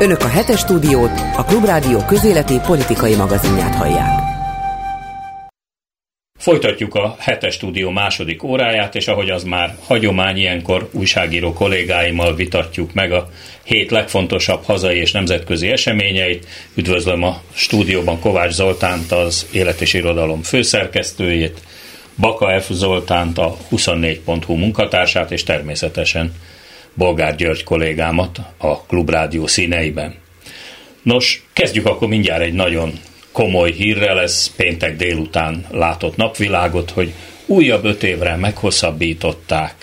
Önök a hetes stúdiót, a Klubrádió közéleti politikai magazinját hallják. Folytatjuk a hetes stúdió második óráját, és ahogy az már hagyomány, ilyenkor újságíró kollégáimmal vitatjuk meg a hét legfontosabb hazai és nemzetközi eseményeit. Üdvözlöm a stúdióban Kovács Zoltánt, az Élet és Irodalom főszerkesztőjét, Baka F. Zoltánt, a 24.hu munkatársát, és természetesen Bolgár György kollégámat a Klubrádió színeiben. Nos, kezdjük akkor mindjárt egy nagyon komoly hírrel, ez péntek délután látott napvilágot, hogy újabb öt évre meghosszabbították,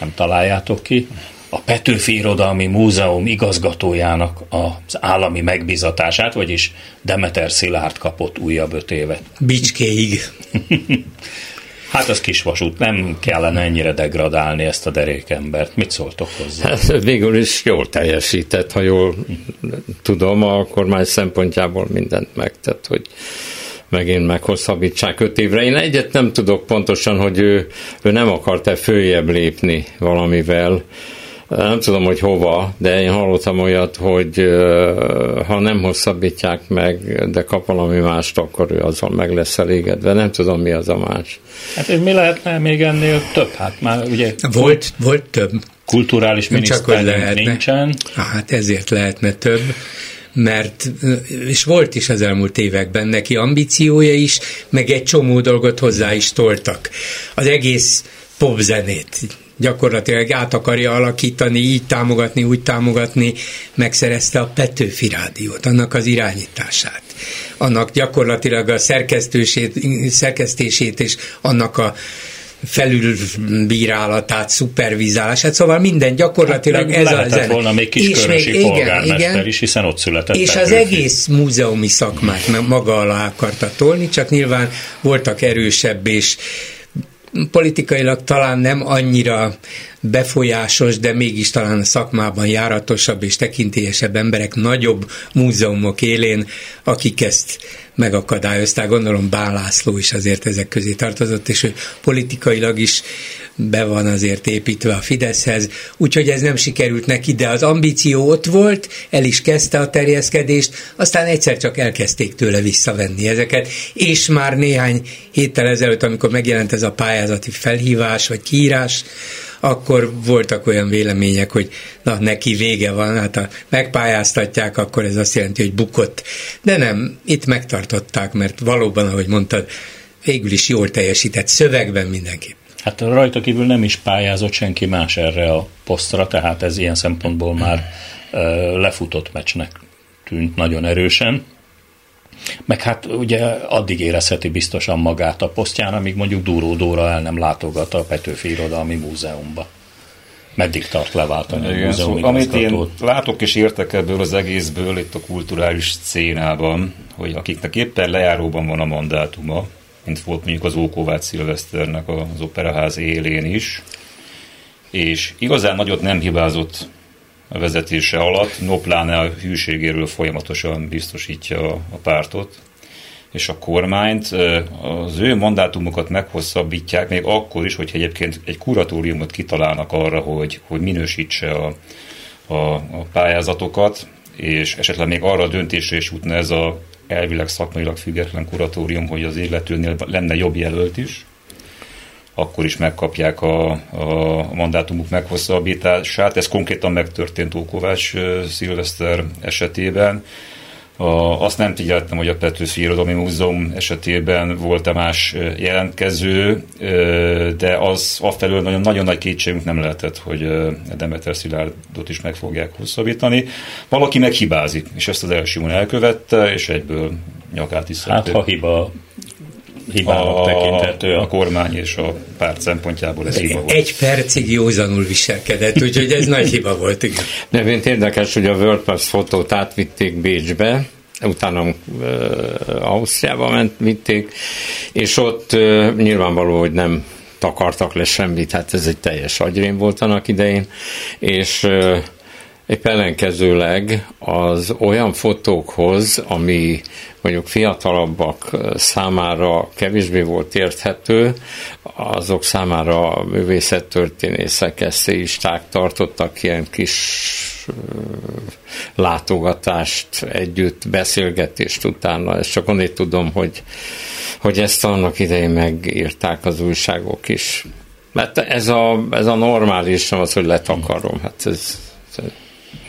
nem találjátok ki, a Petőfi Irodalmi Múzeum igazgatójának az állami megbizatását, vagyis Demeter Szilárd kapott újabb öt évet. Bicskéig. Hát az kisvasút, nem kellene ennyire degradálni ezt a derékembert. Mit szóltok hozzá? Hát, végül is jól teljesített, ha jól tudom, a kormány szempontjából mindent megtett, hogy megint meghosszabbítsák öt évre. Én egyet nem tudok pontosan, hogy ő, ő nem akart-e följebb lépni valamivel, nem tudom, hogy hova, de én hallottam olyat, hogy ha nem hosszabbítják meg, de kap valami mást, akkor ő azon meg lesz elégedve. Nem tudom, mi az a más. Hát mi lehetne még ennél több? Hát már ugye... Volt, volt több. Kulturális minisztérium nincsen. Hát ezért lehetne több mert, és volt is az elmúlt években neki ambíciója is, meg egy csomó dolgot hozzá is toltak. Az egész popzenét gyakorlatilag át akarja alakítani, így támogatni, úgy támogatni, megszerezte a Petőfi Rádiót, annak az irányítását. Annak gyakorlatilag a szerkesztését és annak a felülbírálatát, szupervizálását, szóval minden gyakorlatilag hát, ez a zene. volna még kiskörösi és még, polgármester igen, igen, is, hiszen ott született. És az egész múzeumi szakmát maga alá akarta tolni, csak nyilván voltak erősebb és politikailag talán nem annyira befolyásos, de mégis talán szakmában járatosabb és tekintélyesebb emberek nagyobb múzeumok élén, akik ezt megakadályozták. Gondolom Bán László is azért ezek közé tartozott, és ő politikailag is be van azért építve a Fideszhez, úgyhogy ez nem sikerült neki, de az ambíció ott volt, el is kezdte a terjeszkedést, aztán egyszer csak elkezdték tőle visszavenni ezeket, és már néhány héttel ezelőtt, amikor megjelent ez a pályázati felhívás vagy kiírás, akkor voltak olyan vélemények, hogy na, neki vége van, hát ha megpályáztatják, akkor ez azt jelenti, hogy bukott. De nem, itt megtartották, mert valóban, ahogy mondtad, végül is jól teljesített szövegben mindenképp. Hát rajta kívül nem is pályázott senki más erre a posztra, tehát ez ilyen szempontból már lefutott meccsnek tűnt nagyon erősen. Meg hát ugye addig érezheti biztosan magát a posztján, amíg mondjuk Dúró Dóra el nem látogat a Petőfi Irodalmi Múzeumba. Meddig tart leváltani Igen, a múzeum szóval, Amit én látok és értek ebből az egészből itt a kulturális szcénában, hogy akiknek éppen lejáróban van a mandátuma, mint volt mondjuk az Ókovács Szilveszternek az Operaház élén is, és igazán nagyot nem hibázott vezetése alatt, no pláne a hűségéről folyamatosan biztosítja a pártot és a kormányt. Az ő mandátumokat meghosszabbítják még akkor is, hogyha egyébként egy kuratóriumot kitalálnak arra, hogy, hogy minősítse a, a, a pályázatokat, és esetleg még arra a döntésre is jutna ez a elvileg szakmailag független kuratórium, hogy az illetőnél lenne jobb jelölt is, akkor is megkapják a, a mandátumuk meghosszabbítását. Ez konkrétan megtörtént Ókovács Szilveszter esetében. A, azt nem figyeltem, hogy a Petőfi Irodalmi Múzeum esetében volt-e más jelentkező, de az afelől nagyon, nagyon nagy kétségünk nem lehetett, hogy Demeter Szilárdot is meg fogják hosszabbítani. Valaki meghibázik, és ezt az első elkövette, és egyből nyakát is Hát ha hiba hibának tekinthető. A, a kormány és a párt szempontjából ez hiba volt. Egy percig józanul viselkedett, úgyhogy ez nagy hiba volt. Igen. De mint érdekes, hogy a WordPress fotót átvitték Bécsbe, utána uh, Ausztriába ment, vitték, és ott uh, nyilvánvaló, hogy nem takartak le semmit, hát ez egy teljes agyrém volt annak idején, és uh, Épp ellenkezőleg az olyan fotókhoz, ami mondjuk fiatalabbak számára kevésbé volt érthető, azok számára művészettörténészek, eszéisták tartottak ilyen kis látogatást, együtt beszélgetést utána. Ezt csak onnél tudom, hogy, hogy ezt annak idején megírták az újságok is. Mert ez a, ez a normális, nem az, hogy letakarom. Hát ez, ez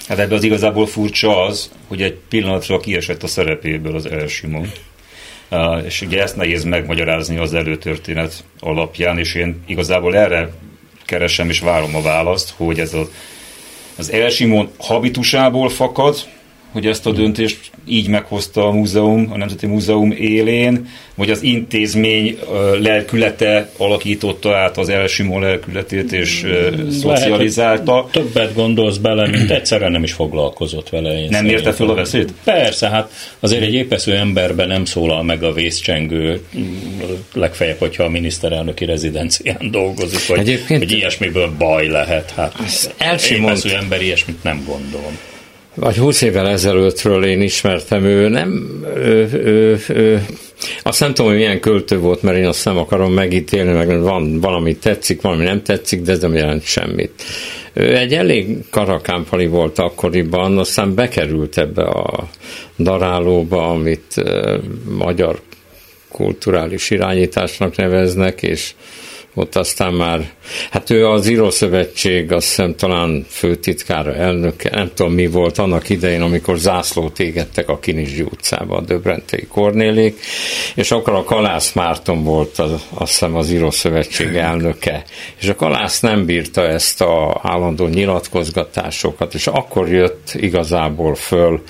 Hát ebben az igazából furcsa az, hogy egy pillanatra kiesett a szerepéből az Elsimon. Uh, és ugye ezt nehéz megmagyarázni az előtörténet alapján, és én igazából erre keresem és várom a választ, hogy ez a, az Elsimon habitusából fakad, hogy ezt a döntést így meghozta a múzeum, a Nemzeti Múzeum élén, vagy az intézmény lelkülete alakította át az Elsimó lelkületét és Lehet, szocializálta. Többet gondolsz bele, mint egyszerre nem is foglalkozott vele. Én nem érte fel a veszélyt? Persze, hát azért egy épesző emberben nem szólal meg a vészcsengő, legfeljebb, hogyha a miniszterelnöki rezidencián dolgozik, vagy, Egyébként... hogy ilyesmiből baj lehet. Hát épesző ember ilyesmit nem gondolom vagy 20 évvel ezelőttről én ismertem, ő nem, ő, ő, ő, azt nem tudom, hogy milyen költő volt, mert én azt nem akarom megítélni, meg van valami tetszik, valami nem tetszik, de ez nem jelent semmit. Ő egy elég karakámpali volt akkoriban, aztán bekerült ebbe a darálóba, amit magyar kulturális irányításnak neveznek, és ott aztán már, hát ő az Írószövetség, azt hiszem talán főtitkára, elnöke, nem tudom mi volt annak idején, amikor zászlót égettek a Kinizsi utcába, a Döbrentei Kornélék, és akkor a Kalász Márton volt az, azt hiszem az Írószövetség elnöke, és a Kalász nem bírta ezt a állandó nyilatkozgatásokat, és akkor jött igazából föl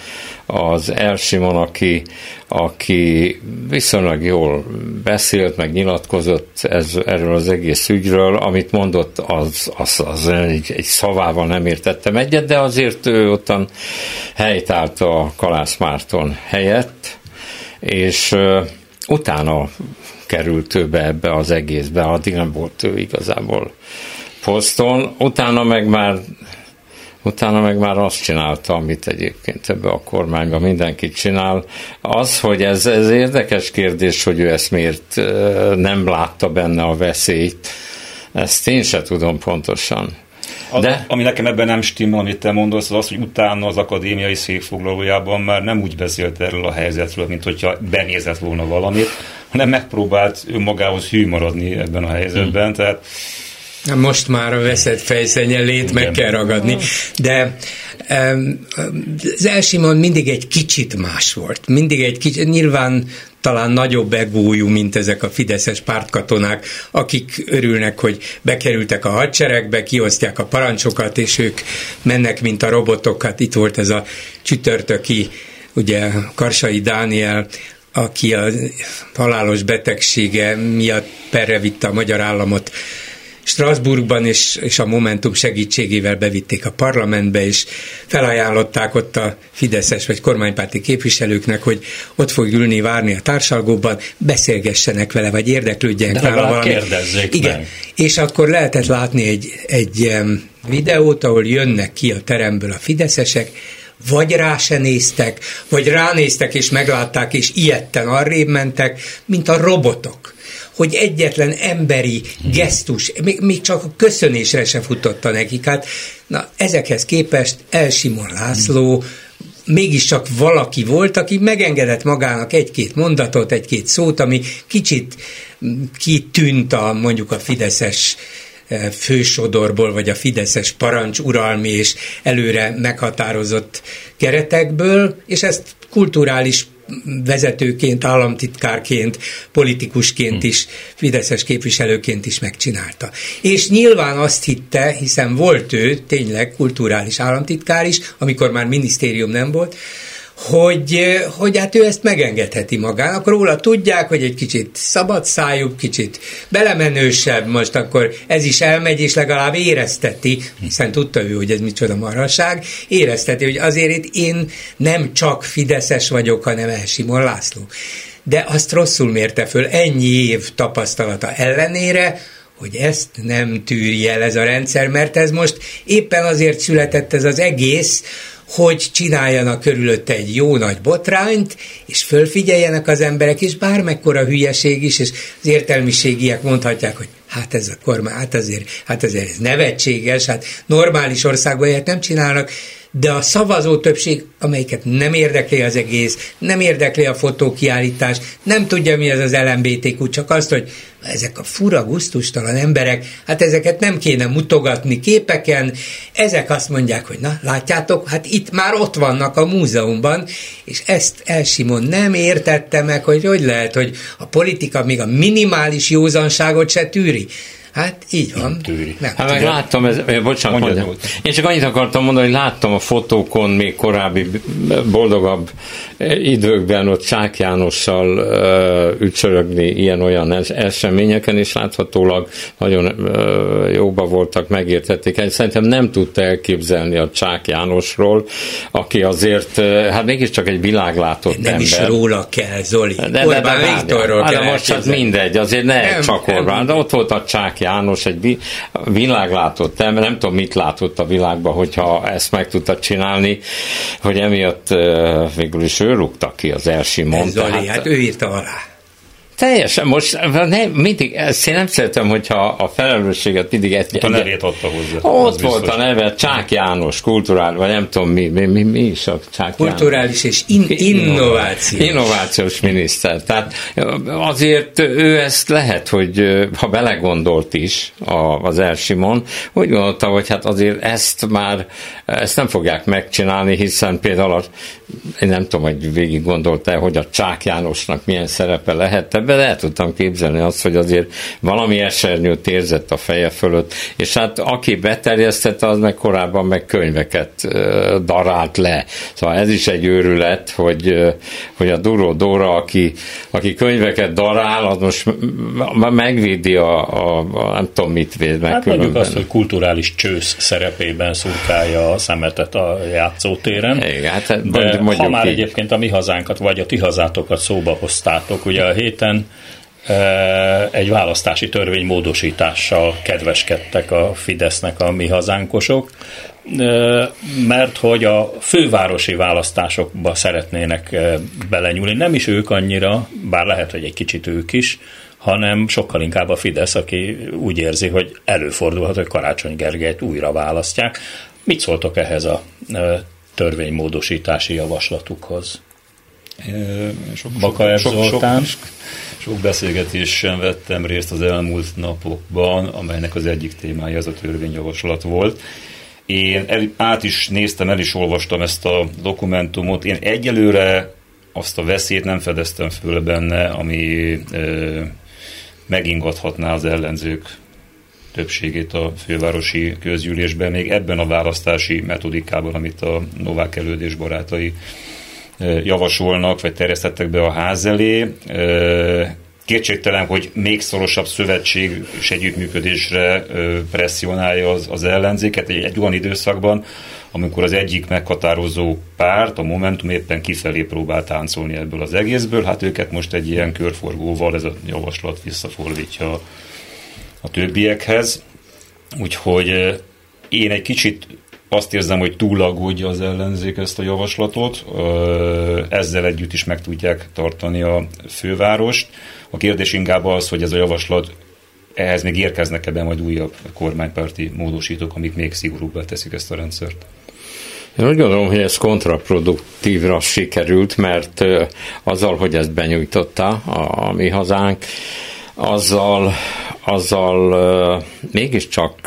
az Elsimon, aki, aki viszonylag jól beszélt, meg nyilatkozott ez, erről az egész ügyről, amit mondott, az, az, az egy, egy szavával nem értettem egyet, de azért ő ottan helytált a Kalász Márton helyett, és utána került ő be ebbe az egészbe, addig nem volt ő igazából poszton, utána meg már utána meg már azt csinálta, amit egyébként ebbe a kormányban mindenki csinál. Az, hogy ez, ez érdekes kérdés, hogy ő ezt miért nem látta benne a veszélyt, ezt én se tudom pontosan. De? ami nekem ebben nem stimmel, amit te mondasz, az az, hogy utána az akadémiai székfoglalójában már nem úgy beszélt erről a helyzetről, mint hogyha benézett volna valamit, hanem megpróbált önmagához hű maradni ebben a helyzetben. Hmm. Tehát most már a veszett fejszennyelét meg kell ragadni, de az Elsimon mindig egy kicsit más volt. Mindig egy kicsit, nyilván talán nagyobb egójú, mint ezek a fideszes pártkatonák, akik örülnek, hogy bekerültek a hadseregbe, kiosztják a parancsokat, és ők mennek, mint a robotok. Hát itt volt ez a csütörtöki, ugye Karsai Dániel, aki a halálos betegsége miatt perre vitte a magyar államot Strasbourgban, és, és a Momentum segítségével bevitték a parlamentbe, és felajánlották ott a fideszes vagy kormánypárti képviselőknek, hogy ott fog ülni, várni a társalgóban, beszélgessenek vele, vagy érdeklődjenek vele valami. Igen. Meg. És akkor lehetett látni egy, egy videót, ahol jönnek ki a teremből a fideszesek, vagy rá se néztek, vagy ránéztek és meglátták, és ilyetten arrébb mentek, mint a robotok hogy egyetlen emberi gesztus, még, még csak a köszönésre se futotta nekik. Hát, na, ezekhez képest Elsimon László mégiscsak valaki volt, aki megengedett magának egy-két mondatot, egy-két szót, ami kicsit kitűnt a mondjuk a fideszes eh, fősodorból, vagy a fideszes parancs uralmi és előre meghatározott keretekből, és ezt kulturális vezetőként, államtitkárként, politikusként hm. is, fideszes képviselőként is megcsinálta. És nyilván azt hitte, hiszen volt ő tényleg kulturális államtitkár is, amikor már minisztérium nem volt, hogy, hogy hát ő ezt megengedheti magának. Róla tudják, hogy egy kicsit szabad szájú, kicsit belemenősebb, most akkor ez is elmegy, és legalább érezteti, hiszen tudta ő, hogy ez micsoda marhaság, érezteti, hogy azért itt én nem csak Fideszes vagyok, hanem El Simon László. De azt rosszul mérte föl ennyi év tapasztalata ellenére, hogy ezt nem tűri el ez a rendszer, mert ez most éppen azért született ez az egész, hogy csináljanak körülötte egy jó nagy botrányt, és fölfigyeljenek az emberek, és bármekkora hülyeség is, és az értelmiségiek mondhatják, hogy hát ez a kormány, hát azért, hát azért ez nevetséges, hát normális országban ilyet nem csinálnak, de a szavazó többség, amelyiket nem érdekli az egész, nem érdekli a fotókiállítás, nem tudja mi ez az LMBTQ, csak azt, hogy ezek a fura, guztustalan emberek, hát ezeket nem kéne mutogatni képeken, ezek azt mondják, hogy na, látjátok, hát itt már ott vannak a múzeumban, és ezt Elsimon nem értette meg, hogy hogy lehet, hogy a politika még a minimális józanságot se tűri. Hát így van. Nem tűri. Nem. Hát meg láttam, ez, bocsánat, mondja, mondja. én csak annyit akartam mondani, hogy láttam a fotókon még korábbi boldogabb időkben ott Csák Jánossal uh, ücsörögni ilyen-olyan eseményeken, és láthatólag nagyon uh, jóba voltak, megértették. Én szerintem nem tudta elképzelni a Csák Jánosról, aki azért, uh, hát mégiscsak egy világlátott nem ember. is róla kell, Zoli. De, de, Orbán de, Viktorról kell de most csak elképzelni. mindegy, azért ne Nem, csak nem Orbán, de ott volt a Csák János, egy vi- világlátott ember, nem tudom mit látott a világban, hogyha ezt meg tudta csinálni, hogy emiatt végül is ő rúgta ki az Elsimon. Zoli, hát ő írta alá. Teljesen, most nem, mindig, ezt én nem szeretem, hogyha a felelősséget mindig egy, A nevét adta hozzá. Ott volt biztos. a neve, Csák János, kulturál, vagy nem tudom mi, mi, mi, mi is a Csák Kulturális és in- innováció. Innovációs miniszter. Tehát azért ő ezt lehet, hogy ha belegondolt is a- az Elsimon, úgy gondolta, hogy hát azért ezt már, ezt nem fogják megcsinálni, hiszen például a, én nem tudom, hogy végig gondolta hogy a Csák Jánosnak milyen szerepe lehet ebben, de el tudtam képzelni azt, hogy azért valami esernyőt érzett a feje fölött, és hát aki beterjesztette, az meg korábban meg könyveket darált le. Szóval ez is egy őrület, hogy, hogy a Duró Dóra, aki, aki könyveket darál, az most megvédi a, a, a nem tudom mit véd meg. Hát mondjuk azt, hogy kulturális csősz szerepében szurkálja a szemetet a játszótéren. Igen, hát De mondjuk ha már így. egyébként a mi hazánkat, vagy a ti hazátokat szóba hoztátok, ugye a héten e, egy választási törvény módosítással kedveskedtek a Fidesznek a mi hazánkosok, mert hogy a fővárosi választásokba szeretnének belenyúlni. Nem is ők annyira, bár lehet, hogy egy kicsit ők is, hanem sokkal inkább a Fidesz, aki úgy érzi, hogy előfordulhat, hogy Karácsony Gergelyt újra választják. Mit szóltok ehhez a törvénymódosítási javaslatukhoz? Ö, Sok, Zoltán. Sok, sok beszélgetésen vettem részt az elmúlt napokban, amelynek az egyik témája ez a törvényjavaslat volt. Én el, át is néztem, el is olvastam ezt a dokumentumot. Én egyelőre azt a veszélyt nem fedeztem föl benne, ami ö, megingathatná az ellenzők többségét a fővárosi közgyűlésben, még ebben a választási metodikában, amit a Novák elődés barátai javasolnak, vagy terjesztettek be a ház elé. Kétségtelen, hogy még szorosabb szövetség és együttműködésre presszionálja az, az ellenzéket egy, egy olyan időszakban, amikor az egyik meghatározó párt, a Momentum éppen kifelé próbál táncolni ebből az egészből, hát őket most egy ilyen körforgóval ez a javaslat visszafordítja a, többiekhez. Úgyhogy én egy kicsit azt érzem, hogy túlagódja az ellenzék ezt a javaslatot, ezzel együtt is meg tudják tartani a fővárost. A kérdés inkább az, hogy ez a javaslat ehhez még érkeznek ebben majd újabb kormánypárti módosítók, amik még szigorúbbá teszik ezt a rendszert. Én úgy gondolom, hogy ez kontraproduktívra sikerült, mert azzal, hogy ezt benyújtotta a mi hazánk, azzal, azzal mégiscsak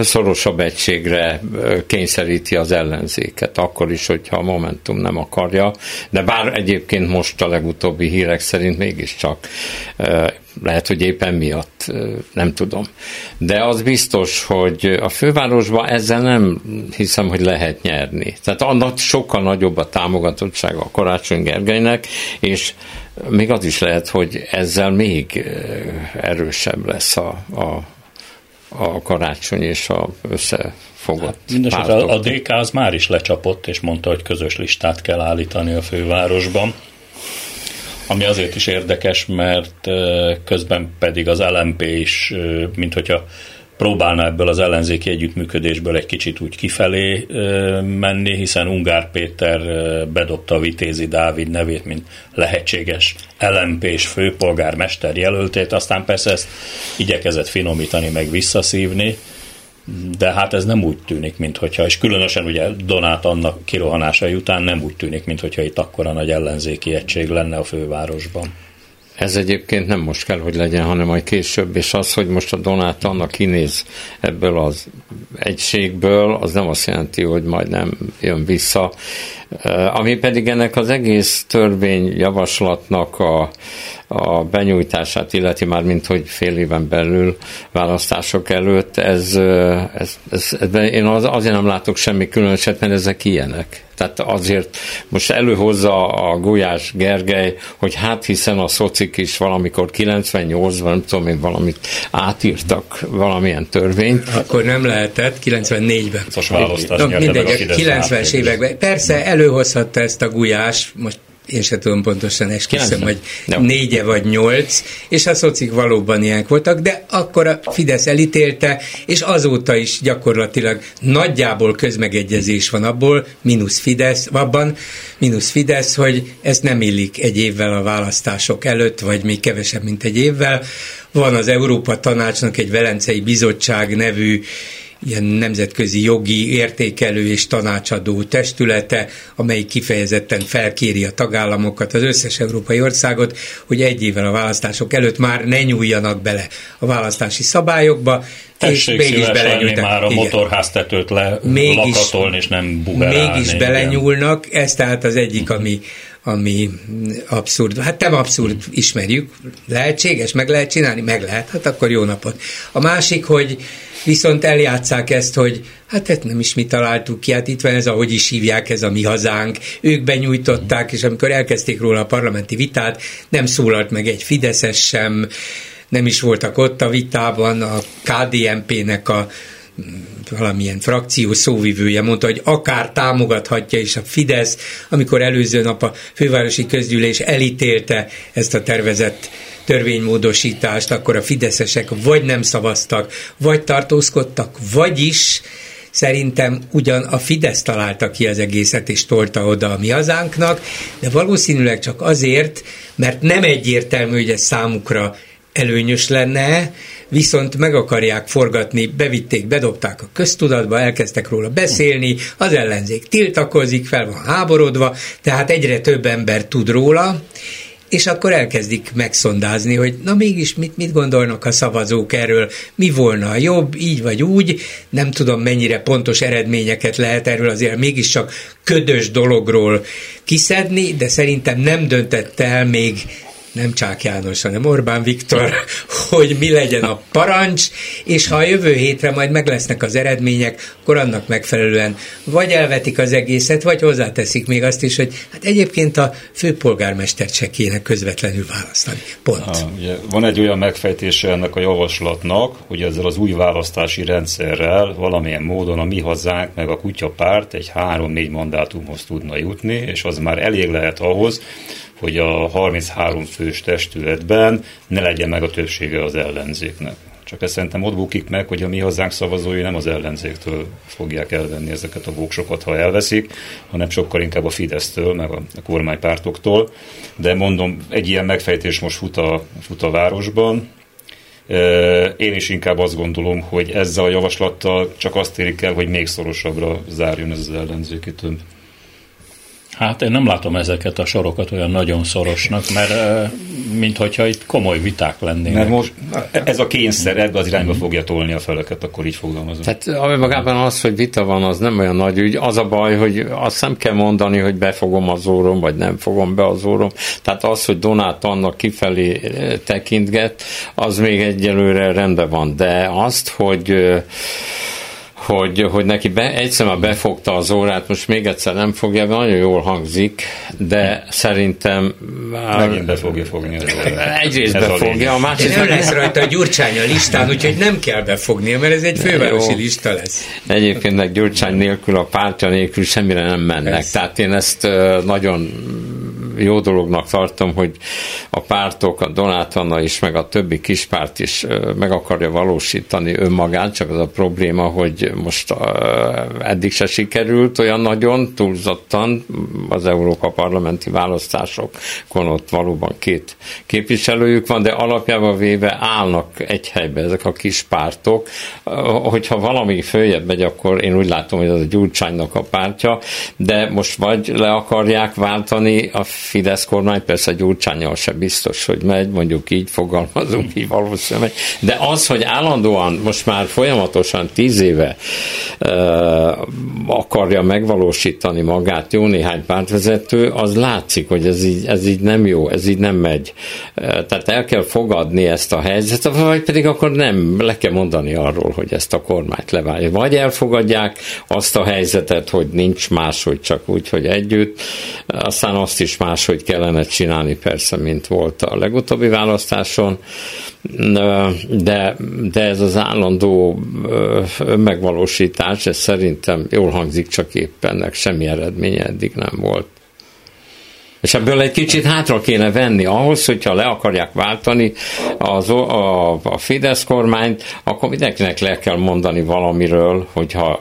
szorosabb egységre kényszeríti az ellenzéket, akkor is, hogyha a Momentum nem akarja, de bár egyébként most a legutóbbi hírek szerint mégiscsak lehet, hogy éppen miatt, nem tudom. De az biztos, hogy a fővárosban ezzel nem hiszem, hogy lehet nyerni. Tehát annak sokkal nagyobb a támogatottsága a Karácsony Gergelynek, és még az is lehet, hogy ezzel még erősebb lesz a, a, a karácsony és a összefogott Mindenesetre a, a pártok. DK az már is lecsapott, és mondta, hogy közös listát kell állítani a fővárosban. Ami azért is érdekes, mert közben pedig az LMP is, mint hogyha próbálna ebből az ellenzéki együttműködésből egy kicsit úgy kifelé menni, hiszen Ungár Péter bedobta a Vitézi Dávid nevét, mint lehetséges LMP-s főpolgármester jelöltét, aztán persze ezt igyekezett finomítani, meg visszaszívni, de hát ez nem úgy tűnik, mintha, és különösen ugye Donát annak kirohanása után nem úgy tűnik, mintha itt akkora nagy ellenzéki egység lenne a fővárosban. Ez egyébként nem most kell, hogy legyen, hanem majd később, és az, hogy most a Donát annak kinéz ebből az egységből, az nem azt jelenti, hogy majd nem jön vissza. Ami pedig ennek az egész törvényjavaslatnak a, a benyújtását illeti már, mint hogy fél éven belül választások előtt, ez, ez, ez, ez én az, azért nem látok semmi különöset, mert ezek ilyenek. Tehát azért most előhozza a Gulyás Gergely, hogy hát hiszen a szocik is valamikor 98-ban, nem tudom én, valamit átírtak valamilyen törvényt. Akkor nem lehetett, 94-ben. Most választás no, mindegy, a 90-es években. Persze előhozhatta ezt a Gulyás, most én se tudom pontosan esküszöm, hogy no. négye vagy nyolc, és a szocik valóban ilyenek voltak, de akkor a Fidesz elítélte, és azóta is gyakorlatilag nagyjából közmegegyezés van abból, mínusz Fidesz, abban, mínusz Fidesz, hogy ez nem illik egy évvel a választások előtt, vagy még kevesebb, mint egy évvel. Van az Európa Tanácsnak egy Velencei Bizottság nevű ilyen nemzetközi jogi értékelő és tanácsadó testülete, amely kifejezetten felkéri a tagállamokat, az összes európai országot, hogy egy évvel a választások előtt már ne nyúljanak bele a választási szabályokba, Tessék és mégis belenyúltak. már a motorháztetőt le mégis, lakatolni, és nem bugerálni. Mégis belenyúlnak, ez tehát az egyik, ami, ami abszurd. Hát nem abszurd, ismerjük, lehetséges, meg lehet csinálni, meg lehet, hát akkor jó napot. A másik, hogy viszont eljátszák ezt, hogy hát ezt nem is mi találtuk ki, hát itt van ez, ahogy is hívják, ez a mi hazánk, ők benyújtották, és amikor elkezdték róla a parlamenti vitát, nem szólalt meg egy Fideszes sem, nem is voltak ott a vitában, a KDNP-nek a valamilyen frakció szóvivője mondta, hogy akár támogathatja is a Fidesz, amikor előző nap a fővárosi közgyűlés elítélte ezt a tervezett törvénymódosítást, akkor a fideszesek vagy nem szavaztak, vagy tartózkodtak, vagyis szerintem ugyan a Fidesz találta ki az egészet és tolta oda a mi hazánknak, de valószínűleg csak azért, mert nem egyértelmű, hogy ez számukra előnyös lenne, viszont meg akarják forgatni, bevitték, bedobták a köztudatba, elkezdtek róla beszélni, az ellenzék tiltakozik, fel van háborodva, tehát egyre több ember tud róla, és akkor elkezdik megszondázni, hogy na mégis mit, mit gondolnak a szavazók erről, mi volna a jobb, így vagy úgy, nem tudom mennyire pontos eredményeket lehet erről azért mégiscsak ködös dologról kiszedni, de szerintem nem döntette el még nem Csák János, hanem Orbán Viktor, hogy mi legyen a parancs, és ha a jövő hétre majd meg lesznek az eredmények, akkor annak megfelelően vagy elvetik az egészet, vagy hozzáteszik még azt is, hogy hát egyébként a főpolgármestert se kéne közvetlenül választani. Pont. Ha, ugye van egy olyan megfejtése ennek a javaslatnak, hogy ezzel az új választási rendszerrel valamilyen módon a mi hazánk meg a kutyapárt egy három-négy mandátumhoz tudna jutni, és az már elég lehet ahhoz, hogy a 33 fős testületben ne legyen meg a többsége az ellenzéknek. Csak ezt szerintem ott bukik meg, hogy a mi hazánk szavazói nem az ellenzéktől fogják elvenni ezeket a voksokat, ha elveszik, hanem sokkal inkább a Fidesztől, meg a, kormánypártoktól. De mondom, egy ilyen megfejtés most fut a, fut a városban, én is inkább azt gondolom, hogy ezzel a javaslattal csak azt érik el, hogy még szorosabbra zárjon ez az ellenzéki tömb. Hát én nem látom ezeket a sorokat olyan nagyon szorosnak, mert minthogyha itt komoly viták lennének. Mert most ez a kényszer ebbe az irányba fogja tolni a feleket, akkor így fogalmazom. Tehát ami magában az, hogy vita van, az nem olyan nagy ügy. Az a baj, hogy azt nem kell mondani, hogy befogom az órom, vagy nem fogom be az órom. Tehát az, hogy Donát annak kifelé tekintget, az még egyelőre rendben van. De azt, hogy hogy, hogy neki be, egyszer már befogta az órát, most még egyszer nem fogja, nagyon jól hangzik, de szerintem... Megint be fogja fogni az órát. Egyrészt ez befogja, a másrészt... Nem lesz rajta a Gyurcsány a listán, úgyhogy nem kell befognia, mert ez egy fővárosi Jó. lista lesz. Egyébként meg Gyurcsány nélkül, a pártja nélkül semmire nem mennek. Ez. Tehát én ezt nagyon jó dolognak tartom, hogy a pártok, a Donát Anna is, meg a többi kispárt is meg akarja valósítani önmagát, csak az a probléma, hogy most eddig se sikerült olyan nagyon, túlzottan az Európa parlamenti választásokon ott valóban két képviselőjük van, de alapjában véve állnak egy helybe ezek a kis pártok. Hogyha valami följebb megy, akkor én úgy látom, hogy az a Gyurcsánynak a pártja, de most vagy le akarják váltani a Fidesz kormány, persze Gyurcsányjal se biztos, hogy megy, mondjuk így fogalmazunk, így valószínűleg. De az, hogy állandóan most már folyamatosan tíz éve uh, akarja megvalósítani magát jó néhány pártvezető, az látszik, hogy ez így, ez így nem jó, ez így nem megy. Tehát el kell fogadni ezt a helyzetet, vagy pedig akkor nem, le kell mondani arról, hogy ezt a kormányt leválja. Vagy elfogadják azt a helyzetet, hogy nincs máshogy, csak úgy, hogy együtt, aztán azt is máshogy kellene csinálni persze, mint volt a legutóbbi választáson, de, de ez az állandó megvalósítás, ez szerintem jól hangzik, csak éppen ennek semmi eredménye eddig nem volt. És ebből egy kicsit hátra kéne venni ahhoz, hogyha le akarják váltani az, a, a Fidesz kormányt, akkor mindenkinek le kell mondani valamiről, hogyha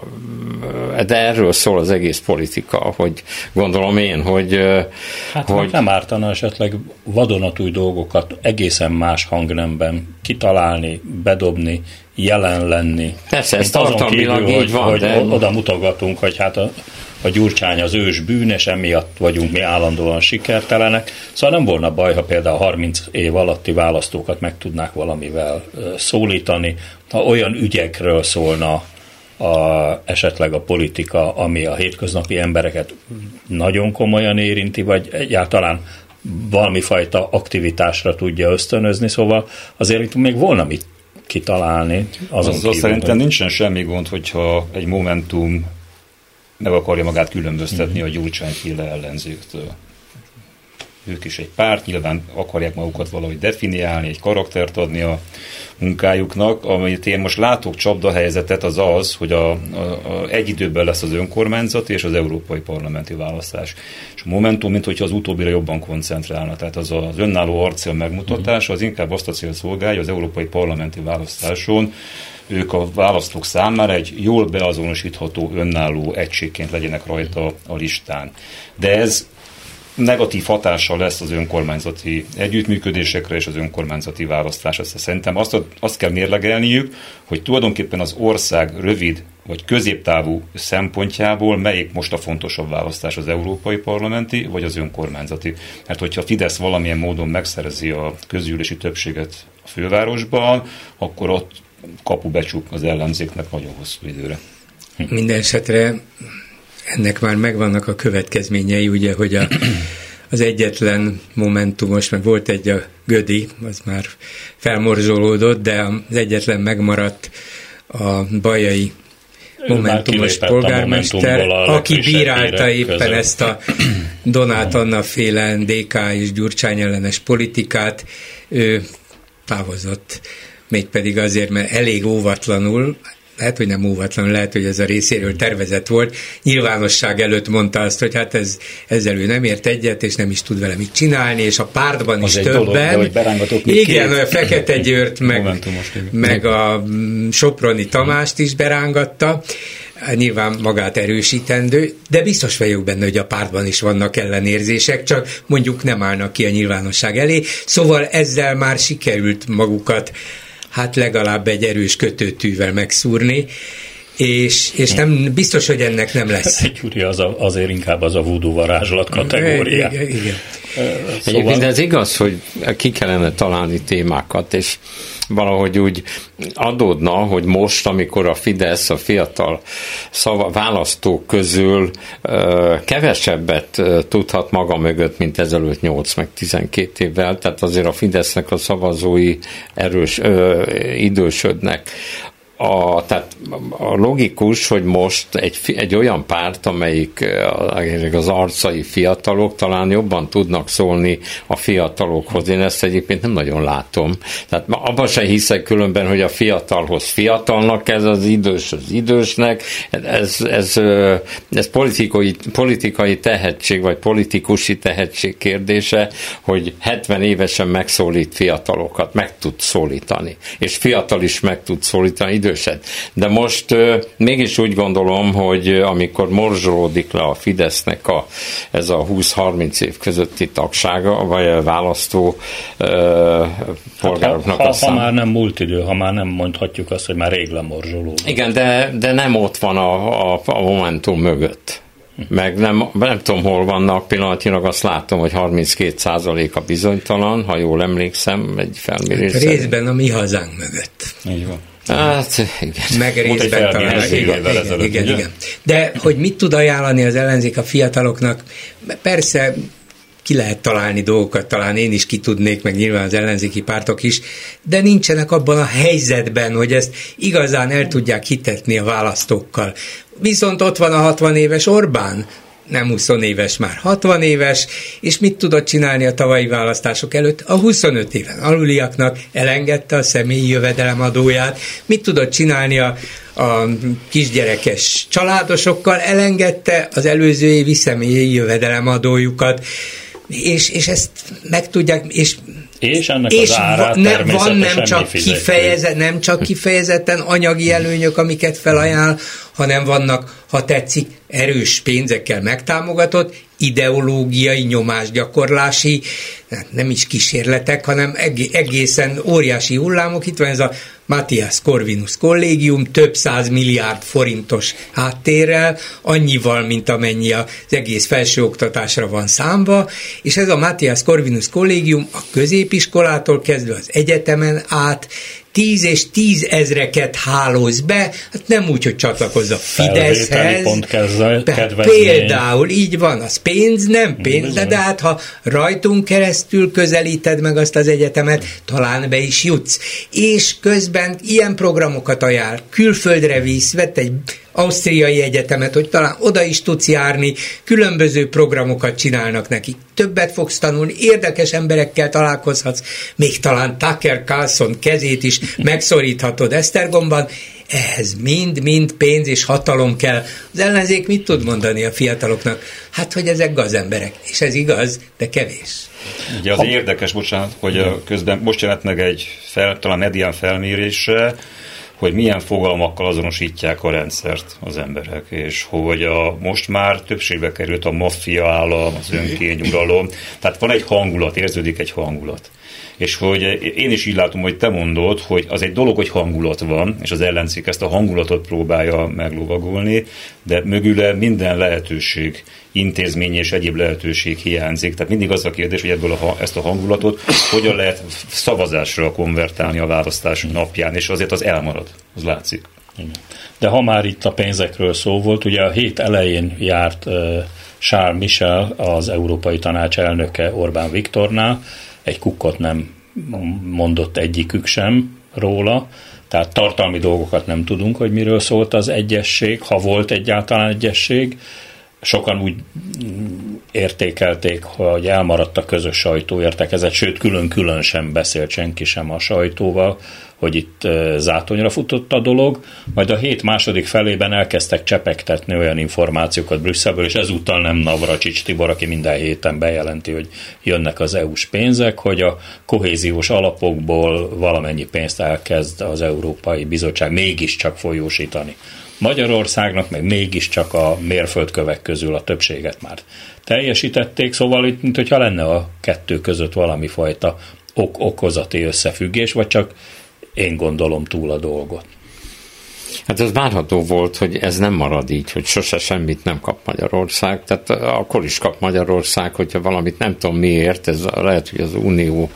de erről szól az egész politika, hogy gondolom én, hogy... Hát hogy nem ártana esetleg vadonatúj dolgokat egészen más hangnemben kitalálni, bedobni, jelen lenni. Persze, ez tartalmilag így van. Hogy de... oda mutogatunk, hogy hát a a Gyurcsány az ős bűnes, emiatt vagyunk mi állandóan sikertelenek. Szóval nem volna baj, ha például 30 év alatti választókat meg tudnák valamivel szólítani, ha olyan ügyekről szólna a, esetleg a politika, ami a hétköznapi embereket nagyon komolyan érinti, vagy egyáltalán valami fajta aktivitásra tudja ösztönözni, szóval azért itt még volna mit kitalálni. Azon Azzal kívül, szerintem hogy... nincsen semmi gond, hogyha egy Momentum meg akarja magát különböztetni a Gyurcsány-féle ellenzőktől. Ők is egy párt, nyilván akarják magukat valahogy definiálni, egy karaktert adni a munkájuknak. Amit én most látok csapdahelyzetet, az az, hogy a, a, a egy időben lesz az önkormányzat és az európai parlamenti választás. És a Momentum, mint hogyha az utóbbira jobban koncentrálna. Tehát az az önálló arcél megmutatása, az inkább azt a cél szolgálja az európai parlamenti választáson, ők a választók számára egy jól beazonosítható, önálló egységként legyenek rajta a listán. De ez negatív hatással lesz az önkormányzati együttműködésekre és az önkormányzati választásra. Szerintem azt, azt kell mérlegelniük, hogy tulajdonképpen az ország rövid vagy középtávú szempontjából melyik most a fontosabb választás, az európai parlamenti vagy az önkormányzati. Mert hogyha Fidesz valamilyen módon megszerzi a közgyűlési többséget a fővárosban, akkor ott kapubecsuk az ellenzéknek nagyon hosszú időre. Minden esetre ennek már megvannak a következményei, ugye, hogy a, az egyetlen momentumos, meg volt egy a Gödi, az már felmorzsolódott, de az egyetlen megmaradt a bajai momentumos polgármester, aki bírálta éppen között. ezt a Donát Anna féle DK és Gyurcsány ellenes politikát, ő távozott mégpedig azért, mert elég óvatlanul, lehet, hogy nem óvatlan, lehet, hogy ez a részéről tervezett volt. Nyilvánosság előtt mondta azt, hogy hát ez, ezzel ő nem ért egyet, és nem is tud vele mit csinálni, és a pártban az is többen. Dolog, igen, a Fekete Győrt, meg, meg a Soproni Tamást is berángatta nyilván magát erősítendő, de biztos vagyok benne, hogy a pártban is vannak ellenérzések, csak mondjuk nem állnak ki a nyilvánosság elé. Szóval ezzel már sikerült magukat hát legalább egy erős kötőtűvel megszúrni, és, és nem, biztos, hogy ennek nem lesz. Gyuri az a, azért inkább az a voodoo varázslat kategória. Igen, igen. Szóval... Egyébként ez igaz, hogy ki kellene találni témákat, és valahogy úgy adódna, hogy most, amikor a Fidesz a fiatal szava, választók közül kevesebbet tudhat maga mögött, mint ezelőtt 8 meg 12 évvel, tehát azért a Fidesznek a szavazói erős ö, idősödnek a, tehát a logikus, hogy most egy, egy olyan párt, amelyik az arcai fiatalok talán jobban tudnak szólni a fiatalokhoz. Én ezt egyébként nem nagyon látom. Tehát abban sem hiszek különben, hogy a fiatalhoz fiatalnak ez az idős az idősnek. Ez, ez, ez politikai, politikai tehetség, vagy politikusi tehetség kérdése, hogy 70 évesen megszólít fiatalokat, meg tud szólítani. És fiatal is meg tud szólítani időset. De most uh, mégis úgy gondolom, hogy amikor morzsolódik le a Fidesznek a, ez a 20-30 év közötti tagsága, vagy a választó uh, polgároknak hát, ha, a szám... ha már nem múlt idő, ha már nem mondhatjuk azt, hogy már rég lemorzsolódik. Igen, de, de nem ott van a, a, a Momentum mögött meg nem, nem tudom, hol vannak, pillanatilag azt látom, hogy 32% a bizonytalan, ha jól emlékszem, egy felmérés. Hát részben a mi hazánk mögött. Így van. Hát, igen. Meg részben talán. Igen, igen, igen, igen. De hogy mit tud ajánlani az ellenzék a fiataloknak? Persze ki lehet találni dolgokat, talán én is ki tudnék, meg nyilván az ellenzéki pártok is, de nincsenek abban a helyzetben, hogy ezt igazán el tudják hitetni a választókkal. Viszont ott van a 60 éves Orbán, nem 20 éves, már 60 éves, és mit tudott csinálni a tavalyi választások előtt? A 25 éven aluliaknak elengedte a személyi jövedelemadóját, mit tudott csinálni a, a kisgyerekes családosokkal, elengedte az előző évi személyi jövedelemadójukat, és, és ezt meg tudják, és és ennek és az árát ne, van nem csak, kifejezet, nem csak kifejezetten anyagi előnyök, amiket felajánl, hanem vannak, ha tetszik, erős pénzekkel megtámogatott, ideológiai nyomásgyakorlási, hát nem is kísérletek, hanem egészen óriási hullámok. Itt van ez a Matthias Corvinus kollégium, több száz milliárd forintos háttérrel, annyival, mint amennyi az egész felsőoktatásra van számba, és ez a Matthias Corvinus kollégium a középiskolától kezdve az egyetemen át tíz és tízezreket hálóz be, hát nem úgy, hogy csatlakozz a Fideszhez. Pont Például, így van, az pénz, nem pénz, de, de hát ha rajtunk keresztül közelíted meg azt az egyetemet, talán be is jutsz. És közben ilyen programokat ajánl, külföldre visz, vett egy Ausztriai Egyetemet, hogy talán oda is tudsz járni, különböző programokat csinálnak neki. Többet fogsz tanulni, érdekes emberekkel találkozhatsz, még talán Tucker Carlson kezét is megszoríthatod Esztergomban, ehhez mind-mind pénz és hatalom kell. Az ellenzék mit tud mondani a fiataloknak? Hát, hogy ezek gazemberek. És ez igaz, de kevés. Ugye az ha... érdekes, bocsánat, hogy közben most jelent meg egy fel, talán medián felmérésre, hogy milyen fogalmakkal azonosítják a rendszert az emberek, és hogy a, most már többségbe került a maffia állam, az önkényuralom, tehát van egy hangulat, érződik egy hangulat és hogy én is így látom, hogy te mondod, hogy az egy dolog, hogy hangulat van, és az ellenzék ezt a hangulatot próbálja meglovagolni, de mögüle minden lehetőség, intézmény és egyéb lehetőség hiányzik. Tehát mindig az a kérdés, hogy ebből a, ezt a hangulatot hogyan lehet szavazásra konvertálni a választás napján, és azért az elmarad, az látszik. De ha már itt a pénzekről szó volt, ugye a hét elején járt uh, Charles Michel, az Európai Tanács elnöke Orbán Viktornál, egy kukkot nem mondott egyikük sem róla, tehát tartalmi dolgokat nem tudunk, hogy miről szólt az egyesség, ha volt egyáltalán egyesség. Sokan úgy értékelték, hogy elmaradt a közös sajtóértekezet, sőt külön-külön sem beszélt senki sem a sajtóval, hogy itt zátonyra futott a dolog, majd a hét második felében elkezdtek csepegtetni olyan információkat Brüsszelből, és ezúttal nem Navracsics Tibor, aki minden héten bejelenti, hogy jönnek az EU-s pénzek, hogy a kohéziós alapokból valamennyi pénzt elkezd az Európai Bizottság mégiscsak folyósítani. Magyarországnak meg mégiscsak a mérföldkövek közül a többséget már teljesítették, szóval itt, mint hogyha lenne a kettő között valami fajta ok-okozati összefüggés, vagy csak én gondolom túl a dolgot. Hát ez várható volt, hogy ez nem marad így, hogy sose semmit nem kap Magyarország. Tehát akkor is kap Magyarország, hogyha valamit nem tudom miért, ez lehet, hogy az Unió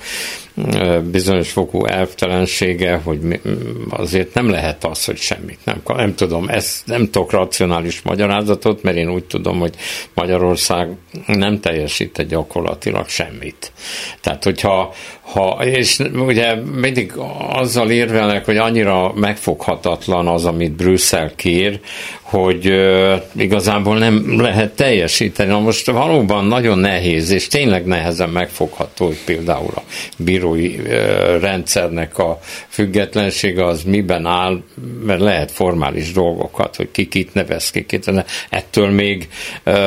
bizonyos fokú elvtelensége, hogy azért nem lehet az, hogy semmit nem kap. Nem tudom, ez nem tudok racionális magyarázatot, mert én úgy tudom, hogy Magyarország nem teljesít gyakorlatilag semmit. Tehát, hogyha ha, és ugye mindig azzal érvelnek, hogy annyira megfoghatatlan az, amit Brüsszel kér, hogy igazából nem lehet teljesíteni. Na most valóban nagyon nehéz, és tényleg nehezen megfogható, hogy például a bírói rendszernek a függetlensége az miben áll, mert lehet formális dolgokat, hogy ki kit nevez, ki kit, de ettől még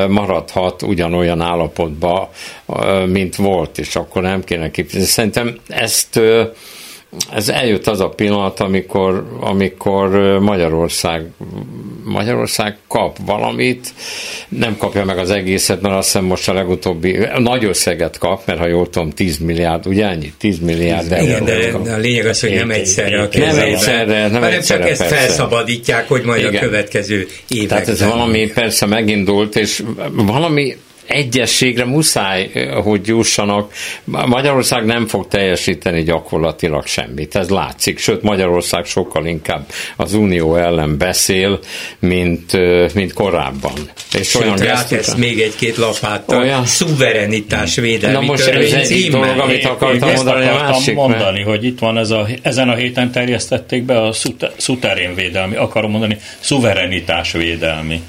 maradhat ugyanolyan állapotba, mint volt, és akkor nem kéne kifizetni. Szerintem ezt ez eljött az a pillanat, amikor, amikor Magyarország, Magyarország kap valamit, nem kapja meg az egészet, mert azt hiszem most a legutóbbi, nagy összeget kap, mert ha jól tudom, 10 milliárd, ugye ennyi? 10 milliárd euró. Igen, de kap. a lényeg az, hogy nem egyszerre a Nem egyszerre, nem egyszerre, csak ezt persze. felszabadítják, hogy majd Igen. a következő években. Tehát ez valami persze megindult, és valami egyességre muszáj, hogy jussanak. Magyarország nem fog teljesíteni gyakorlatilag semmit, ez látszik, sőt Magyarország sokkal inkább az Unió ellen beszél, mint, mint korábban. És sőt, olyan rátesz még egy-két lapáttal, olyan... szuverenitás védelmi Na most ez egy dolog, amit akartam mondani, a másik, mondani, mert... hogy itt van ez a, ezen a héten terjesztették be a szuterén védelmi, akarom mondani, szuverenitás védelmi.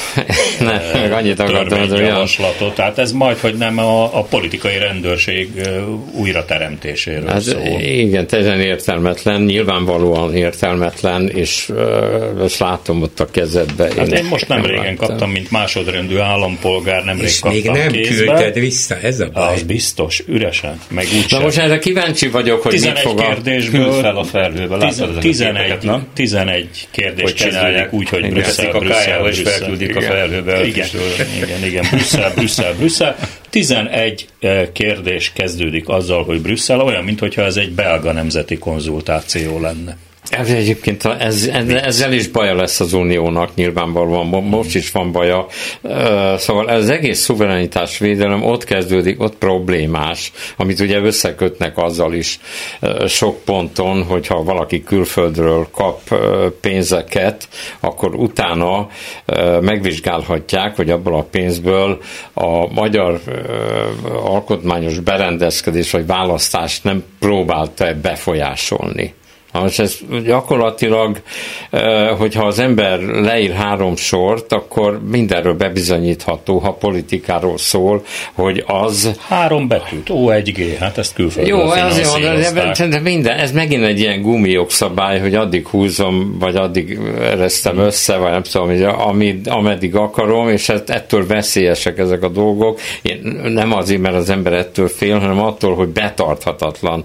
ne, meg annyit akartam mondani, javaslatot, tehát ez majd, hogy nem a, a politikai rendőrség újrateremtéséről hát, szól. Igen, teljesen értelmetlen, nyilvánvalóan értelmetlen, és ezt látom ott a kezedbe. Hát én, én most nem, nem régen láttam. kaptam, mint másodrendű állampolgár, nem és még nem kézbe. küldted vissza, ez a baj. Az biztos, üresen, meg úgy Na most erre kíváncsi vagyok, hogy 11 mit fog kérdésből fel a felhőbe. 11, 11 kérdést csinálják úgy, hogy Brüsszel, Brüsszel, Brüsszel, és felküldik a felhőbe. Igen, igen, igen, Brüsszel, Brüsszel, Brüsszel. 11 eh, kérdés kezdődik azzal, hogy Brüsszel olyan, mintha ez egy belga nemzeti konzultáció lenne. Ez egyébként ez, ezzel is baja lesz az uniónak nyilvánvalóan, most is van baja. Szóval ez egész szuverenitás védelem ott kezdődik, ott problémás, amit ugye összekötnek azzal is sok ponton, hogyha valaki külföldről kap pénzeket, akkor utána megvizsgálhatják, hogy abból a pénzből a magyar alkotmányos berendezkedés vagy választást nem próbálta befolyásolni. Most ez gyakorlatilag, hogyha az ember leír három sort, akkor mindenről bebizonyítható, ha politikáról szól, hogy az... Három betűt, O1G, hát ezt külföldről Jó, ez jó, de, de minden, ez megint egy ilyen gumiogszabály, hogy addig húzom, vagy addig eresztem össze, vagy nem tudom, hogy amid, ameddig akarom, és ettől veszélyesek ezek a dolgok. Én nem azért, mert az ember ettől fél, hanem attól, hogy betarthatatlan,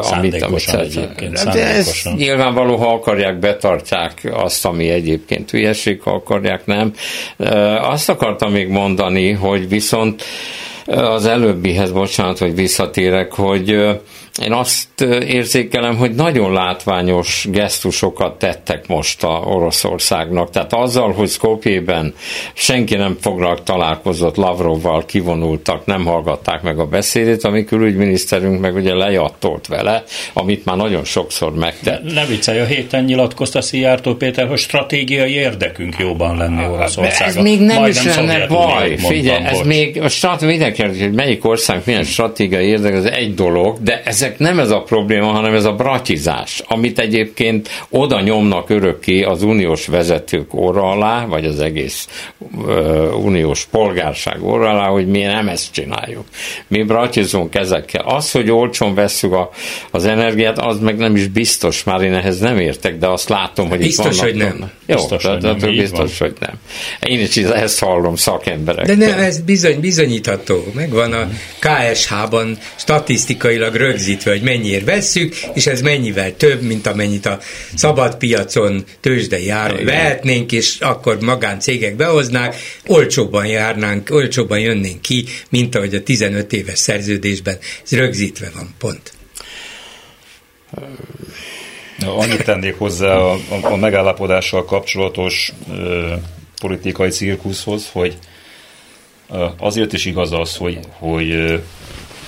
amit, amit egyébként ez nyilvánvaló, ha akarják, betartják azt, ami egyébként hülyeség, ha akarják, nem. Azt akartam még mondani, hogy viszont az előbbihez, bocsánat, hogy visszatérek, hogy én azt érzékelem, hogy nagyon látványos gesztusokat tettek most a Oroszországnak. Tehát azzal, hogy Skopjében senki nem foglak találkozott Lavrovval, kivonultak, nem hallgatták meg a beszédét, ami külügyminiszterünk meg ugye lejattolt vele, amit már nagyon sokszor megtett. Ne, viccelj, a héten nyilatkozta Szijjártó Péter, hogy stratégiai érdekünk jóban lenni Oroszországgal. Ez még nem Majdnem is lenne baj. Figyelj, ez még a strat, mindenki, hogy melyik ország milyen stratégiai érdek, ez egy dolog, de ez ezek nem ez a probléma, hanem ez a bratizás, amit egyébként oda nyomnak örökké az uniós vezetők orra alá, vagy az egész uh, uniós polgárság orra alá, hogy mi nem ezt csináljuk. Mi bratizunk ezekkel. Az, hogy olcsón veszük a, az energiát, az meg nem is biztos, már én ehhez nem értek, de azt látom, hogy biztos, itt vannak. hogy nem. Jó, biztos, hogy nem, biztos, hogy nem. Én is ezt hallom szakemberek. De nem, ez bizony, bizonyítható. Megvan a KSH-ban statisztikailag rögzítve, hogy mennyiért vesszük, és ez mennyivel több, mint amennyit a szabad piacon tőzsdei áron vehetnénk, és akkor magáncégek behoznák, olcsóbban járnánk, olcsóbban jönnénk ki, mint ahogy a 15 éves szerződésben ez rögzítve van, pont. Annyit tennék hozzá a, a, a megállapodással kapcsolatos ö, politikai cirkuszhoz, hogy ö, azért is igaz az, hogy, hogy ö,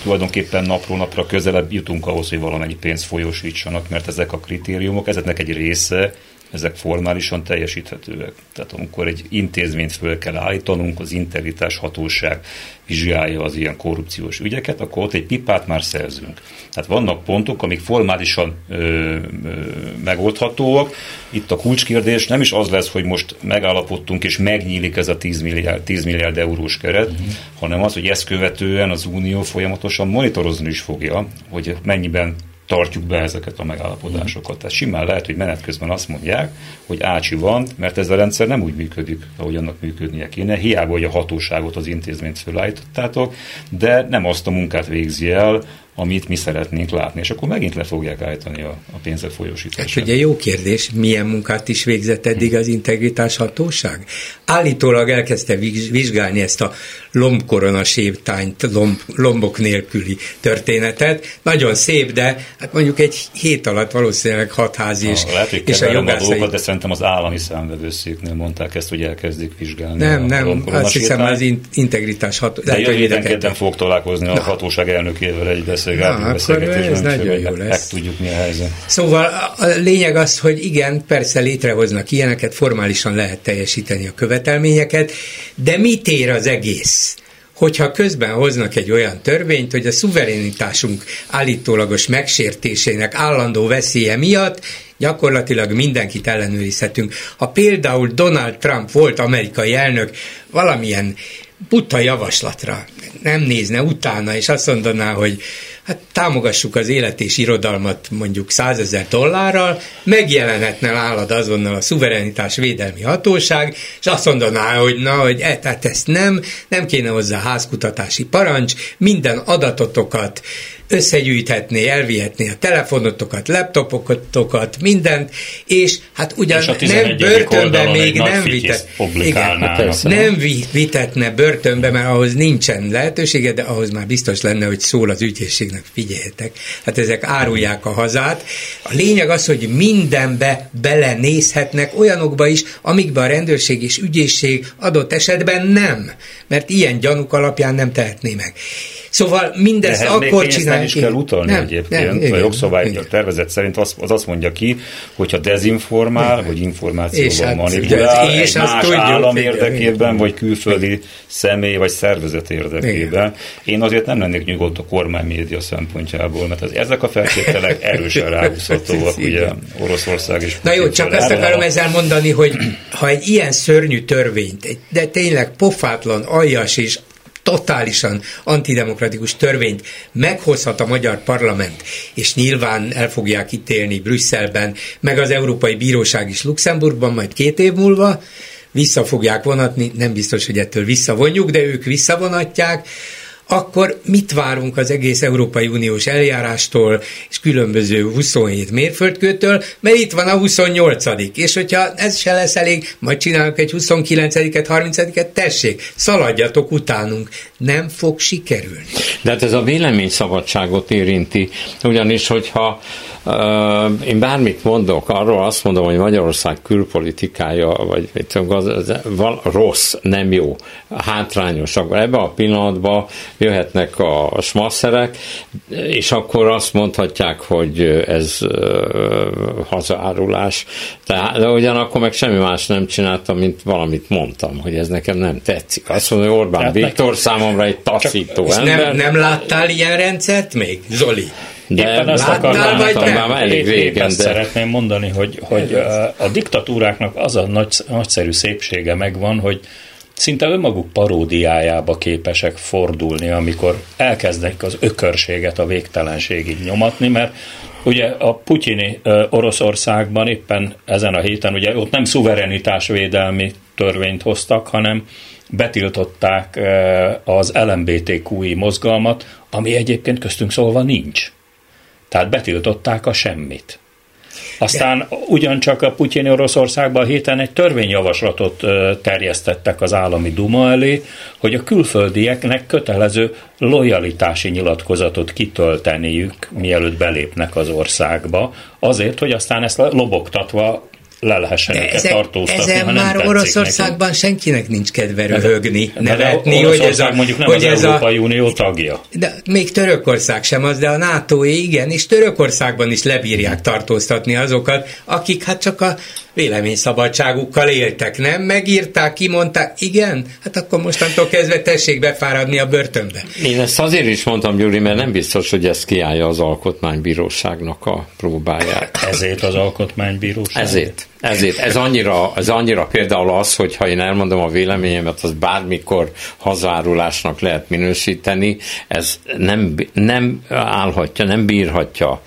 tulajdonképpen napról napra közelebb jutunk ahhoz, hogy valamennyi pénzt folyósítsanak, mert ezek a kritériumok, ezeknek egy része ezek formálisan teljesíthetőek. Tehát amikor egy intézményt föl kell állítanunk, az integritás hatóság vizsgálja az ilyen korrupciós ügyeket, akkor ott egy pipát már szerzünk. Tehát vannak pontok, amik formálisan ö, ö, megoldhatóak. Itt a kulcskérdés nem is az lesz, hogy most megállapodtunk és megnyílik ez a 10 milliárd, 10 milliárd eurós keret, uh-huh. hanem az, hogy ezt követően az Unió folyamatosan monitorozni is fogja, hogy mennyiben tartjuk be ezeket a megállapodásokat. Tehát simán lehet, hogy menet közben azt mondják, hogy ácsi van, mert ez a rendszer nem úgy működik, ahogy annak működnie kéne. Hiába, hogy a hatóságot, az intézményt fölállítottátok, de nem azt a munkát végzi el, amit mi szeretnénk látni, és akkor megint le fogják állítani a, a pénzek folyósítását. Hát ugye jó kérdés, milyen munkát is végzett eddig az integritás hatóság? Állítólag elkezdte vizsgálni ezt a lombkorona sévtányt, lomb, lombok nélküli történetet. Nagyon szép, de hát mondjuk egy hét alatt valószínűleg hatházi és, Lehet, hogy és a jogászai... De szerintem az állami számvevőszéknél mondták ezt, hogy elkezdik vizsgálni. Nem, a nem, azt hiszem az integritás hatóság. De jövő héten kedden fog találkozni a hatóság elnökével egy beszél beszélgetésben. akkor ez nagyon jó lesz. Meg tudjuk, mi a helyzet. Szóval a lényeg az, hogy igen, persze létrehoznak ilyeneket, formálisan lehet teljesíteni a követelményeket, de mit ér az egész? hogyha közben hoznak egy olyan törvényt, hogy a szuverenitásunk állítólagos megsértésének állandó veszélye miatt gyakorlatilag mindenkit ellenőrizhetünk. Ha például Donald Trump volt amerikai elnök valamilyen buta javaslatra nem nézne utána, és azt mondaná, hogy hát támogassuk az élet és irodalmat mondjuk százezer dollárral, megjelenhetne nálad azonnal a szuverenitás védelmi hatóság, és azt mondaná, hogy na, hogy e, tehát ezt nem, nem kéne hozzá házkutatási parancs, minden adatotokat összegyűjthetné, elvihetné a telefonotokat, laptopokat, mindent, és hát ugyan és nem börtönbe még nem vitet, igen, nem vitetne börtönbe, mert ahhoz nincsen lehetősége, de ahhoz már biztos lenne, hogy szól az ügyészségnek, figyeljetek, hát ezek árulják a hazát. A lényeg az, hogy mindenbe belenézhetnek olyanokba is, amikbe a rendőrség és ügyészség adott esetben nem, mert ilyen gyanúk alapján nem tehetné meg. Szóval mindezt Ehhez akkor csinálják. Nem is kell utalni nem, egyébként. Nem, igen, a jogszabály a tervezet szerint az, az azt mondja ki, hogyha dezinformál, igen. hogy információval hát, manipulál, és egy más tudjuk, állam igen, érdekében, igen. vagy külföldi személy vagy szervezet érdekében. Igen. Én azért nem lennék nyugodt a kormány média szempontjából, mert az, ezek a feltételek erősen ráhúzhatóak, ugye Oroszország is. Na jó, csak azt akarom ezzel mondani, hogy ha egy ilyen szörnyű törvényt, de tényleg pofátlan, aljas és totálisan antidemokratikus törvényt meghozhat a magyar parlament, és nyilván el fogják ítélni Brüsszelben, meg az Európai Bíróság is Luxemburgban majd két év múlva, vissza fogják vonatni, nem biztos, hogy ettől visszavonjuk, de ők visszavonatják, akkor mit várunk az egész Európai Uniós eljárástól és különböző 27 mérföldkőtől, mert itt van a 28 és hogyha ez se lesz elég, majd csinálunk egy 29-et, 30-et, tessék, szaladjatok utánunk. Nem fog sikerülni. De hát ez a véleményszabadságot érinti, ugyanis hogyha én bármit mondok, arról azt mondom, hogy Magyarország külpolitikája, vagy az, rossz, nem jó, hátrányos, ebben a pillanatban jöhetnek a smasszerek, és akkor azt mondhatják, hogy ez hazárulás. Tehát, de ugyanakkor meg semmi más nem csináltam, mint valamit mondtam, hogy ez nekem nem tetszik. Azt mondja, hogy Orbán Viktor számomra egy taszító ember. Nem, nem láttál ilyen rendszert még, Zoli? De Éppen azt akartam, vagy már elég régen. De... szeretném mondani, hogy, hogy a diktatúráknak az a nagy, nagyszerű szépsége megvan, hogy szinte önmaguk paródiájába képesek fordulni, amikor elkezdenek az ökörséget a végtelenségig nyomatni, mert ugye a putyini Oroszországban éppen ezen a héten, ugye ott nem szuverenitásvédelmi törvényt hoztak, hanem betiltották az LMBTQI mozgalmat, ami egyébként köztünk szólva nincs. Tehát betiltották a semmit. Aztán De... ugyancsak a Putyini Oroszországban a héten egy törvényjavaslatot terjesztettek az állami duma elé, hogy a külföldieknek kötelező lojalitási nyilatkozatot kitölteniük, mielőtt belépnek az országba, azért, hogy aztán ezt lobogtatva le lehessen de őket tartóztatni, ezen ha már nem Oroszországban neki. senkinek nincs kedve röhögni, nevetni, hogy ez a, mondjuk nem hogy az ez Európai a, Unió tagja. De még Törökország sem az, de a nato igen, és Törökországban is lebírják tartóztatni azokat, akik hát csak a véleményszabadságukkal éltek, nem? Megírták, kimondták, igen, hát akkor mostantól kezdve tessék befáradni a börtönbe. Én ezt azért is mondtam, Gyuri, mert nem biztos, hogy ez kiállja az alkotmánybíróságnak a próbáját. Ezért az alkotmánybíróság? Ezért. Ezért, ez annyira, ez annyira például az, hogy ha én elmondom a véleményemet, az bármikor hazárulásnak lehet minősíteni, ez nem, nem állhatja, nem bírhatja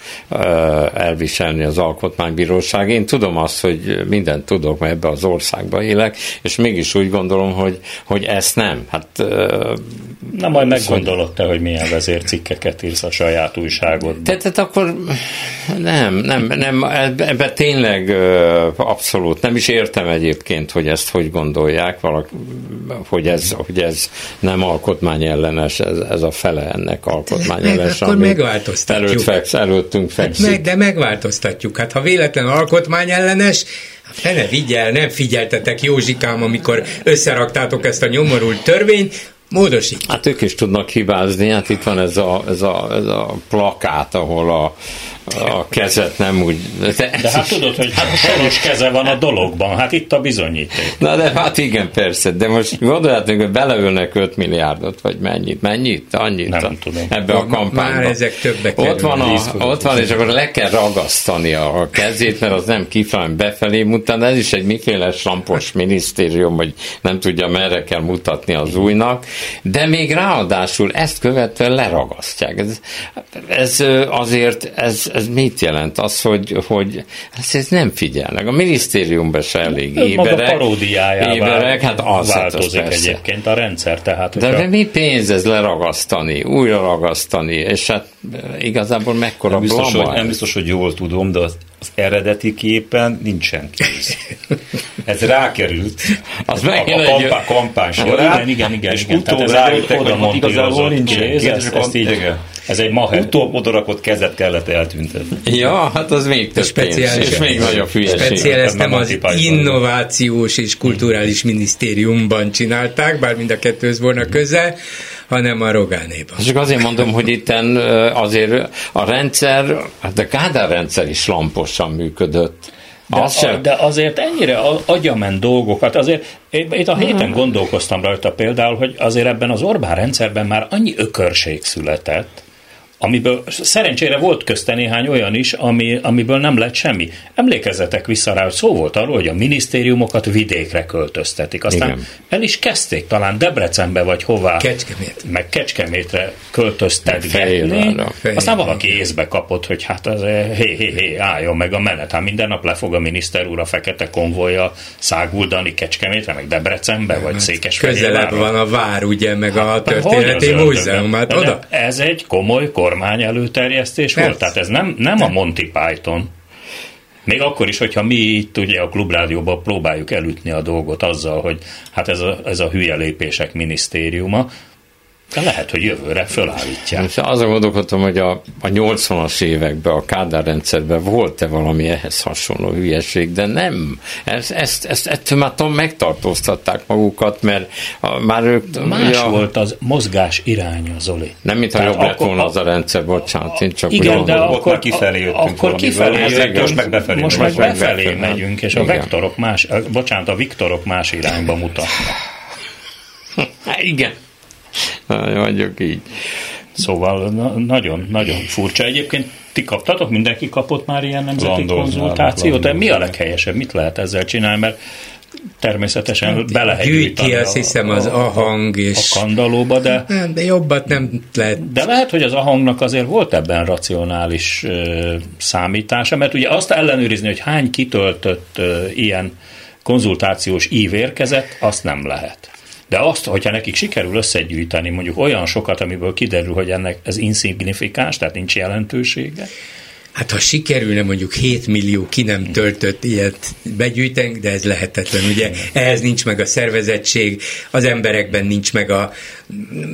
elviselni az alkotmánybíróság. Én tudom azt, hogy mindent tudok, mert ebbe az országba élek, és mégis úgy gondolom, hogy, hogy ezt nem. Hát, Na majd meggondolod te, hogy milyen vezércikkeket írsz a saját újságodban. Tehát, tehát akkor nem, nem, nem, ebbe tényleg abszolút. Nem is értem egyébként, hogy ezt hogy gondolják, valaki, hogy, ez, hogy ez nem alkotmányellenes, ez, ez a fele ennek alkotmányellenes. Meg, akkor megváltoztatjuk. Előtt feksz, előttünk fekszik. Hát meg, de megváltoztatjuk. Hát ha véletlen alkotmányellenes, fene vigyel, nem figyeltetek Józsikám, amikor összeraktátok ezt a nyomorult törvényt, módosít. Hát ők is tudnak hibázni, hát itt van ez a, ez a, ez a plakát, ahol a, a kezet nem úgy... De, de hát tudod, hogy hát soros keze van a dologban, hát itt a bizonyíték. Na de hát igen, persze, de most gondoljátok, hogy beleülnek 5 milliárdot, vagy mennyit, mennyit, annyit nem a, tudom. ebbe a kampányba. Már ezek többek ott van, a, ott van, és akkor le kell ragasztani a kezét, mert az nem kifelé befelé mutat, ez is egy miféle slampos minisztérium, hogy nem tudja merre kell mutatni az újnak, de még ráadásul ezt követően leragasztják. Ez, ez azért, ez, ez mit jelent? Az, hogy, hogy ezt, ezt nem figyelnek. A minisztériumban se elég éberek. Maga éberek, hát az, változik hát az egyébként a rendszer. Tehát, de, de mi pénz ez leragasztani, újra ragasztani, és hát igazából mekkora nem biztos, hogy, nem biztos, hogy jól tudom, de az, az eredeti képen nincsen kéz. Ez rákerült az a, a, kampány, kampány során, igen, igen, igen, és igen. utóbb rájöttek, hogy igazából nincsen kéz, ez, ezt így, ez egy maher. Utóbb odarakott kezet kellett eltüntetni. Ja, hát az még több Speciális, és még nagyobb hülyeség. Speciális, ezt nem az innovációs és kulturális minisztériumban csinálták, bár mind a kettőhöz volna közel, hanem a Rogánéban. Csak azért mondom, hogy itt azért a rendszer, hát a Kádár rendszer is lamposan működött. De, az sem. de azért ennyire agyament dolgokat, azért itt a héten hmm. gondolkoztam rajta például, hogy azért ebben az Orbán rendszerben már annyi ökörség született, amiből szerencsére volt közte néhány olyan is, ami, amiből nem lett semmi. Emlékezzetek vissza rá, hogy szó volt arról, hogy a minisztériumokat vidékre költöztetik. Aztán Igen. el is kezdték, talán Debrecenbe vagy hová. Kecskemét. Meg Kecskemétre költöztetgetni. Aztán valaki észbe kapott, hogy hát az eh, hé, hé, hé, álljon meg a menet. Hát minden nap le fog a miniszter úr a fekete konvolja száguldani Kecskemétre, meg Debrecenbe, vagy hát, Székesfehérvárra. Közelebb van a vár, ugye, meg hát, a történeti múzeum. Hát oda. Ez egy komoly kor kormány előterjesztés Persze. volt, tehát ez nem, nem a Monty Python. Még akkor is, hogyha mi itt ugye a klubrádióban próbáljuk elütni a dolgot azzal, hogy hát ez a, ez a hülye lépések minisztériuma, de lehet, hogy jövőre fölállítják. Most azon gondolkodtam, hogy a, a 80-as években, a Kádár rendszerben volt-e valami ehhez hasonló hülyeség, de nem. Ezt, ezt, ezt ettől már tudom, megtartóztatták magukat, mert a, már ők... Más a, volt az mozgás iránya, Zoli. Nem, mintha jobb lett volna az a rendszer, bocsánat, én csak igen, de akkor, akkor kifelé jöttünk Akkor kifelé jöttünk, most meg befelé, most meg befelé megyünk, és a vektorok más, bocsánat, a viktorok más irányba mutatnak. igen. Mondjuk így. Szóval nagyon-nagyon furcsa. Egyébként ti kaptatok, mindenki kapott már ilyen nemzeti konzultációt, de mi a leghelyesebb, mit lehet ezzel csinálni, mert természetesen hát, be lehet gyűjti, azt hiszem az ahang és... A kandalóba, de... Nem, de jobbat nem lehet. De lehet, hogy az ahangnak azért volt ebben racionális ö, számítása, mert ugye azt ellenőrizni, hogy hány kitöltött ö, ilyen konzultációs ív érkezett, azt nem lehet. De azt, hogyha nekik sikerül összegyűjteni mondjuk olyan sokat, amiből kiderül, hogy ennek ez insignifikáns, tehát nincs jelentősége, Hát ha sikerülne mondjuk 7 millió ki nem töltött ilyet begyűjteni, de ez lehetetlen, ugye? Ehhez nincs meg a szervezettség, az emberekben nincs meg a,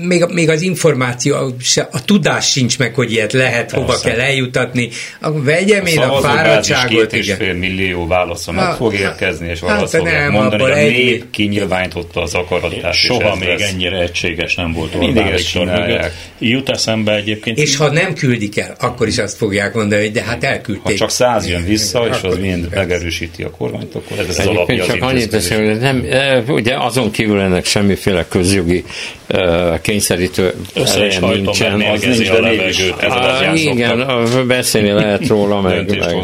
még, még az információ, a, a tudás sincs meg, hogy ilyet lehet, Persze. hova kell eljutatni. A, vegyem a én a fáradtságot. Két és fél millió válasza meg fog érkezni, és hát, nem, mondani, hogy a nép egy... kinyilvánította az akaratát. Soha még lesz. ennyire egységes nem volt Orbán Viktor Jut eszembe egyébként. És ha nem küldik el, akkor is azt fogják mondani, hogy de hát elküldték. Ha csak száz jön vissza, és az mind megerősíti a kormányt, akkor ez az alapja csak annyit beszélni, hogy nem, e, ugye azon kívül ennek semmiféle közjogi e, kényszerítő ereje nincsen. Az nincs, de levegőt, ez az Igen, beszélni lehet róla, meg, meg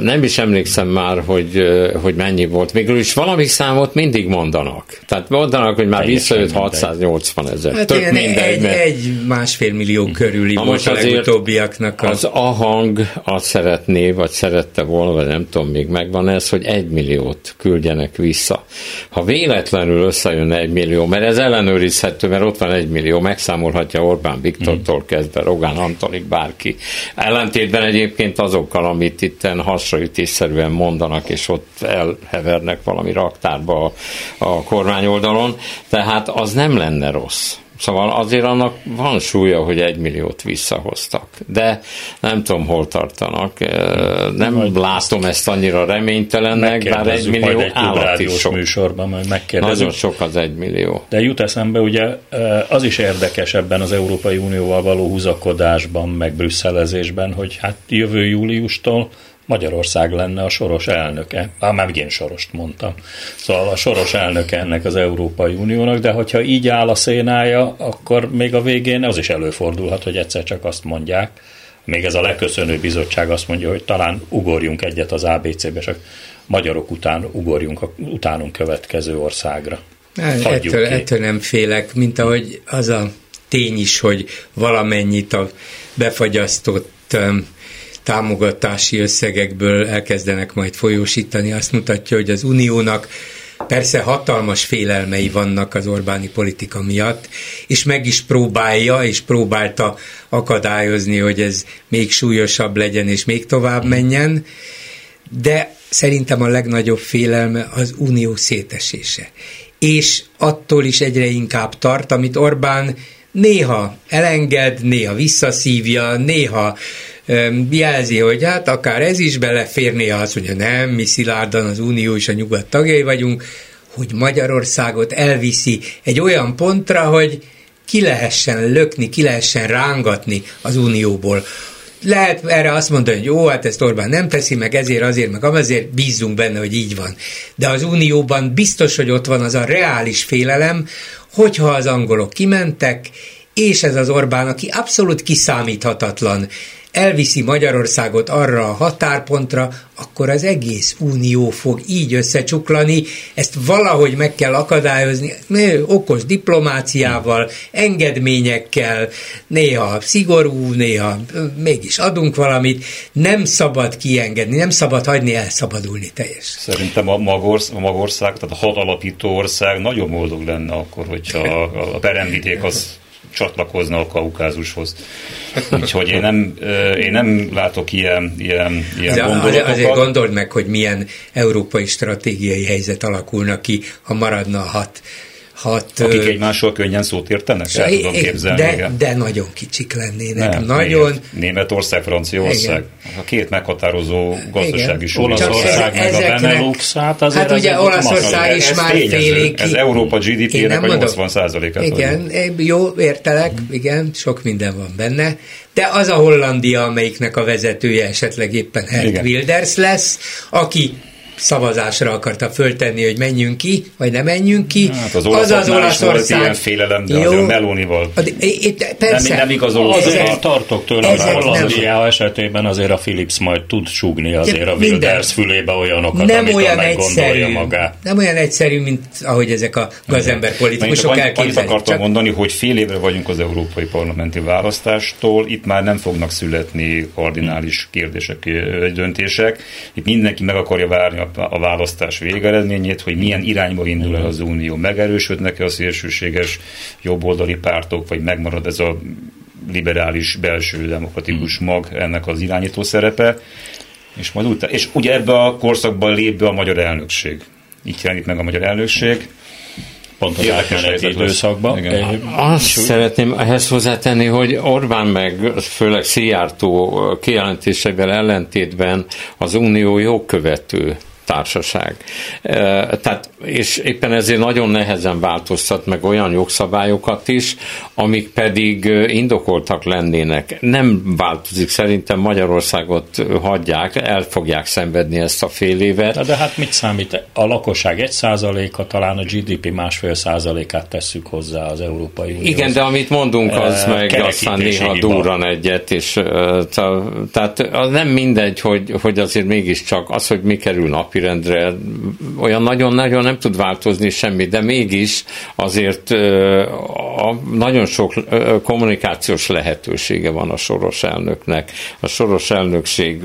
nem is emlékszem már, hogy, hogy mennyi volt. Végül is valami számot mindig mondanak. Tehát mondanak, hogy már visszajött 680 ezer. Hát Tök mindegy, egy, mert... egy másfél millió körüli volt a legutóbbiaknak. A... Az ahang azt szeretné, vagy szerette volna, vagy nem tudom, még megvan ez, hogy egy milliót küldjenek vissza. Ha véletlenül összejönne egy millió, mert ez ellenőrizhető, mert ott van egy millió, megszámolhatja Orbán Viktortól mm. kezdve, Rogán Antolik, bárki. Ellentétben egyébként azokkal, amit itten hasraütésszerűen mondanak, és ott elhevernek valami raktárba a, a kormány oldalon, tehát az nem lenne rossz. Szóval azért annak van súlya, hogy egy milliót visszahoztak. De nem tudom, hol tartanak. Nem majd látom ezt annyira reménytelennek, bár egy millió egy állat is sok. műsorban, majd Nagyon sok az egy millió. De jut eszembe, ugye az is érdekes ebben az Európai Unióval való húzakodásban, meg brüsszelezésben, hogy hát jövő júliustól Magyarország lenne a soros elnöke. Á, már megint sorost mondtam. Szóval a soros elnöke ennek az Európai Uniónak, de hogyha így áll a szénája, akkor még a végén az is előfordulhat, hogy egyszer csak azt mondják, még ez a leköszönő bizottság azt mondja, hogy talán ugorjunk egyet az ABC-be, csak magyarok után ugorjunk a utánunk következő országra. ettől, ettől nem félek, mint ahogy az a tény is, hogy valamennyit a befagyasztott támogatási összegekből elkezdenek majd folyósítani, azt mutatja, hogy az uniónak persze hatalmas félelmei vannak az Orbáni politika miatt, és meg is próbálja, és próbálta akadályozni, hogy ez még súlyosabb legyen, és még tovább menjen, de szerintem a legnagyobb félelme az unió szétesése. És attól is egyre inkább tart, amit Orbán néha elenged, néha visszaszívja, néha jelzi, hogy hát akár ez is beleférné, azt mondja, nem, mi szilárdan az Unió és a nyugat tagjai vagyunk, hogy Magyarországot elviszi egy olyan pontra, hogy ki lehessen lökni, ki lehessen rángatni az Unióból. Lehet erre azt mondani, hogy jó, hát ezt Orbán nem teszi, meg ezért, azért, meg azért bízunk benne, hogy így van. De az Unióban biztos, hogy ott van az a reális félelem, hogyha az angolok kimentek, és ez az Orbán, aki abszolút kiszámíthatatlan, elviszi Magyarországot arra a határpontra, akkor az egész unió fog így összecsuklani, ezt valahogy meg kell akadályozni, okos diplomáciával, engedményekkel, néha szigorú, néha mégis adunk valamit, nem szabad kiengedni, nem szabad hagyni elszabadulni teljes. Szerintem a Magország, a Magország tehát a hadalapító ország nagyon boldog lenne akkor, hogyha a peremvidék az csatlakozna a kaukázushoz. Úgyhogy én nem, én nem látok ilyen, ilyen, ilyen gondolatokat. Azért gondold meg, hogy milyen európai stratégiai helyzet alakulna ki, ha maradna a hat hat... Akik egymással könnyen szót értenek? El tudom képzelni. De, de nagyon kicsik lennének. Nem, nagyon... Miért? Németország, Franciaország. Igen. A két meghatározó gazdasági súly. Olaszország meg a Benelux, hát azért Hát ugye Olaszország is már félig. Ez Európa GDP-nek a 80 százalékát. Igen, jó, értelek, igen, sok minden van benne. De az a Hollandia, amelyiknek a vezetője esetleg éppen Hert Wilders lesz, aki szavazásra akarta föltenni, hogy menjünk ki, vagy nem menjünk ki. Hát az, az az Olaszország. Volt ilyen félelem, de Jó. azért a Melonival persze, nem, nem igazoló. Azért tartok tőle, hogy Hollandia esetében azért a Philips majd tud súgni azért a Wilders fülébe olyanokat, nem amit olyan egyszerű, magát. Nem olyan egyszerű, mint ahogy ezek a gazember politikusok elképzelik. Annyit akartam Csak... mondani, hogy fél évre vagyunk az európai parlamenti választástól, itt már nem fognak születni kardinális kérdések, döntések. Itt mindenki meg akarja várni a választás végeredményét, hogy milyen irányba indul el az Unió. Megerősödnek-e a szélsőséges jobboldali pártok, vagy megmarad ez a liberális, belső demokratikus hmm. mag ennek az irányító szerepe, és majd utána, és ugye ebbe a korszakban lép be a magyar elnökség. Így jelenik meg a magyar elnökség. Pont az átmeneti időszakban. Igen. Azt szeretném ehhez hozzátenni, hogy Orbán meg főleg Szijjártó kijelentéseivel ellentétben az unió jogkövető társaság. Tehát, és éppen ezért nagyon nehezen változtat meg olyan jogszabályokat is, amik pedig indokoltak lennének. Nem változik, szerintem Magyarországot hagyják, el fogják szenvedni ezt a fél évet. De, de hát mit számít? A lakosság egy százaléka, talán a GDP másfél százalékát tesszük hozzá az Európai Unió. Igen, de amit mondunk, az meg aztán néha durran egyet, és tehát az nem mindegy, hogy, hogy azért mégiscsak az, hogy mi kerül nap napirendre olyan nagyon-nagyon nem tud változni semmi, de mégis azért a nagyon sok kommunikációs lehetősége van a soros elnöknek. A soros elnökség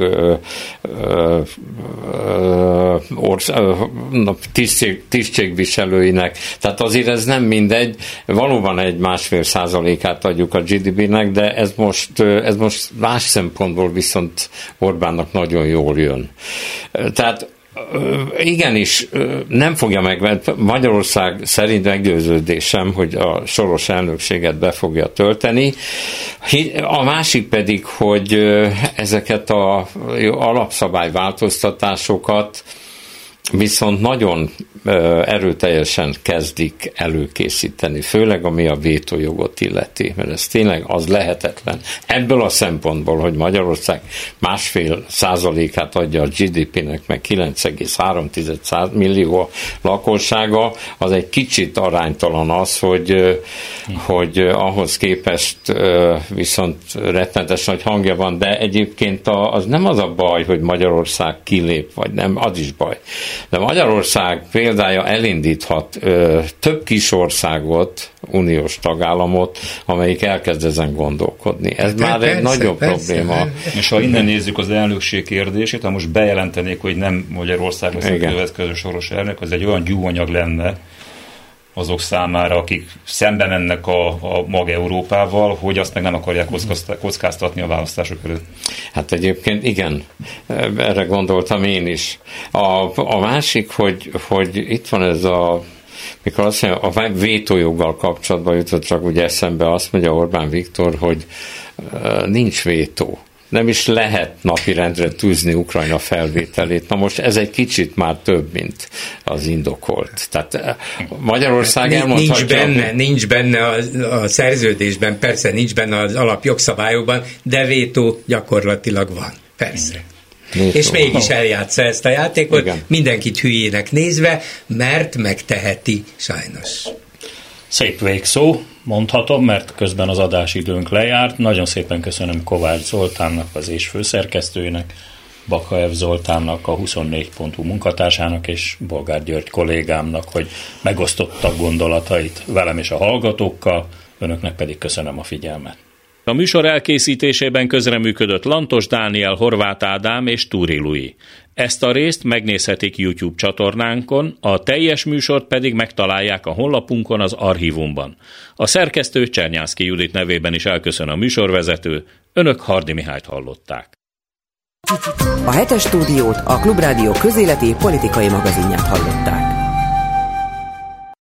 tisztség, tisztségviselőinek. Tehát azért ez nem mindegy. Valóban egy másfél százalékát adjuk a GDP-nek, de ez most, ez most más szempontból viszont Orbánnak nagyon jól jön. Tehát igenis nem fogja meg, Magyarország szerint meggyőződésem, hogy a soros elnökséget be fogja tölteni. A másik pedig, hogy ezeket a alapszabályváltoztatásokat viszont nagyon erőteljesen kezdik előkészíteni, főleg ami a vétójogot illeti, mert ez tényleg az lehetetlen. Ebből a szempontból, hogy Magyarország másfél százalékát adja a GDP-nek, meg 9,3 millió lakossága, az egy kicsit aránytalan az, hogy, hogy ahhoz képest viszont rettenetes nagy hangja van, de egyébként az nem az a baj, hogy Magyarország kilép, vagy nem, az is baj. De Magyarország példája elindíthat ö, több kis országot, uniós tagállamot, amelyik elkezd ezen gondolkodni. Ez de már persze, egy nagyobb persze, probléma. És ha innen nézzük az elnökség kérdését, ha most bejelentenék, hogy nem Magyarország lesz a következő soros elnök, az egy olyan gyúanyag lenne, azok számára, akik szembe mennek a, a mag Európával, hogy azt meg nem akarják kockáztatni a választások előtt. Hát egyébként igen, erre gondoltam én is. A, a másik, hogy, hogy itt van ez a mikor azt mondja, a vétójoggal kapcsolatban jutott csak ugye eszembe azt mondja Orbán Viktor, hogy nincs vétó nem is lehet napirendre tűzni Ukrajna felvételét. Na most ez egy kicsit már több, mint az indokolt. Tehát eh, Magyarország elmondhatja... Nincs benne, nincs benne a, a szerződésben, persze nincs benne az alapjogszabályokban, de vétó gyakorlatilag van. Persze. Vétó. És mégis eljátsza ezt a játékot, Igen. mindenkit hülyének nézve, mert megteheti sajnos. Szép végszó, mondhatom, mert közben az adásidőnk lejárt. Nagyon szépen köszönöm Kovács Zoltánnak, az és főszerkesztőjének, Bakaev Zoltánnak, a 24.hu munkatársának és Bolgár György kollégámnak, hogy megosztotta gondolatait velem és a hallgatókkal, önöknek pedig köszönöm a figyelmet. A műsor elkészítésében közreműködött Lantos Dániel, Horváth Ádám és Túri Lui. Ezt a részt megnézhetik YouTube csatornánkon, a teljes műsort pedig megtalálják a honlapunkon az archívumban. A szerkesztő Csernyászki Judit nevében is elköszön a műsorvezető, önök Hardi Mihályt hallották. A hetes stúdiót a Klubrádió közéleti politikai magazinját hallották.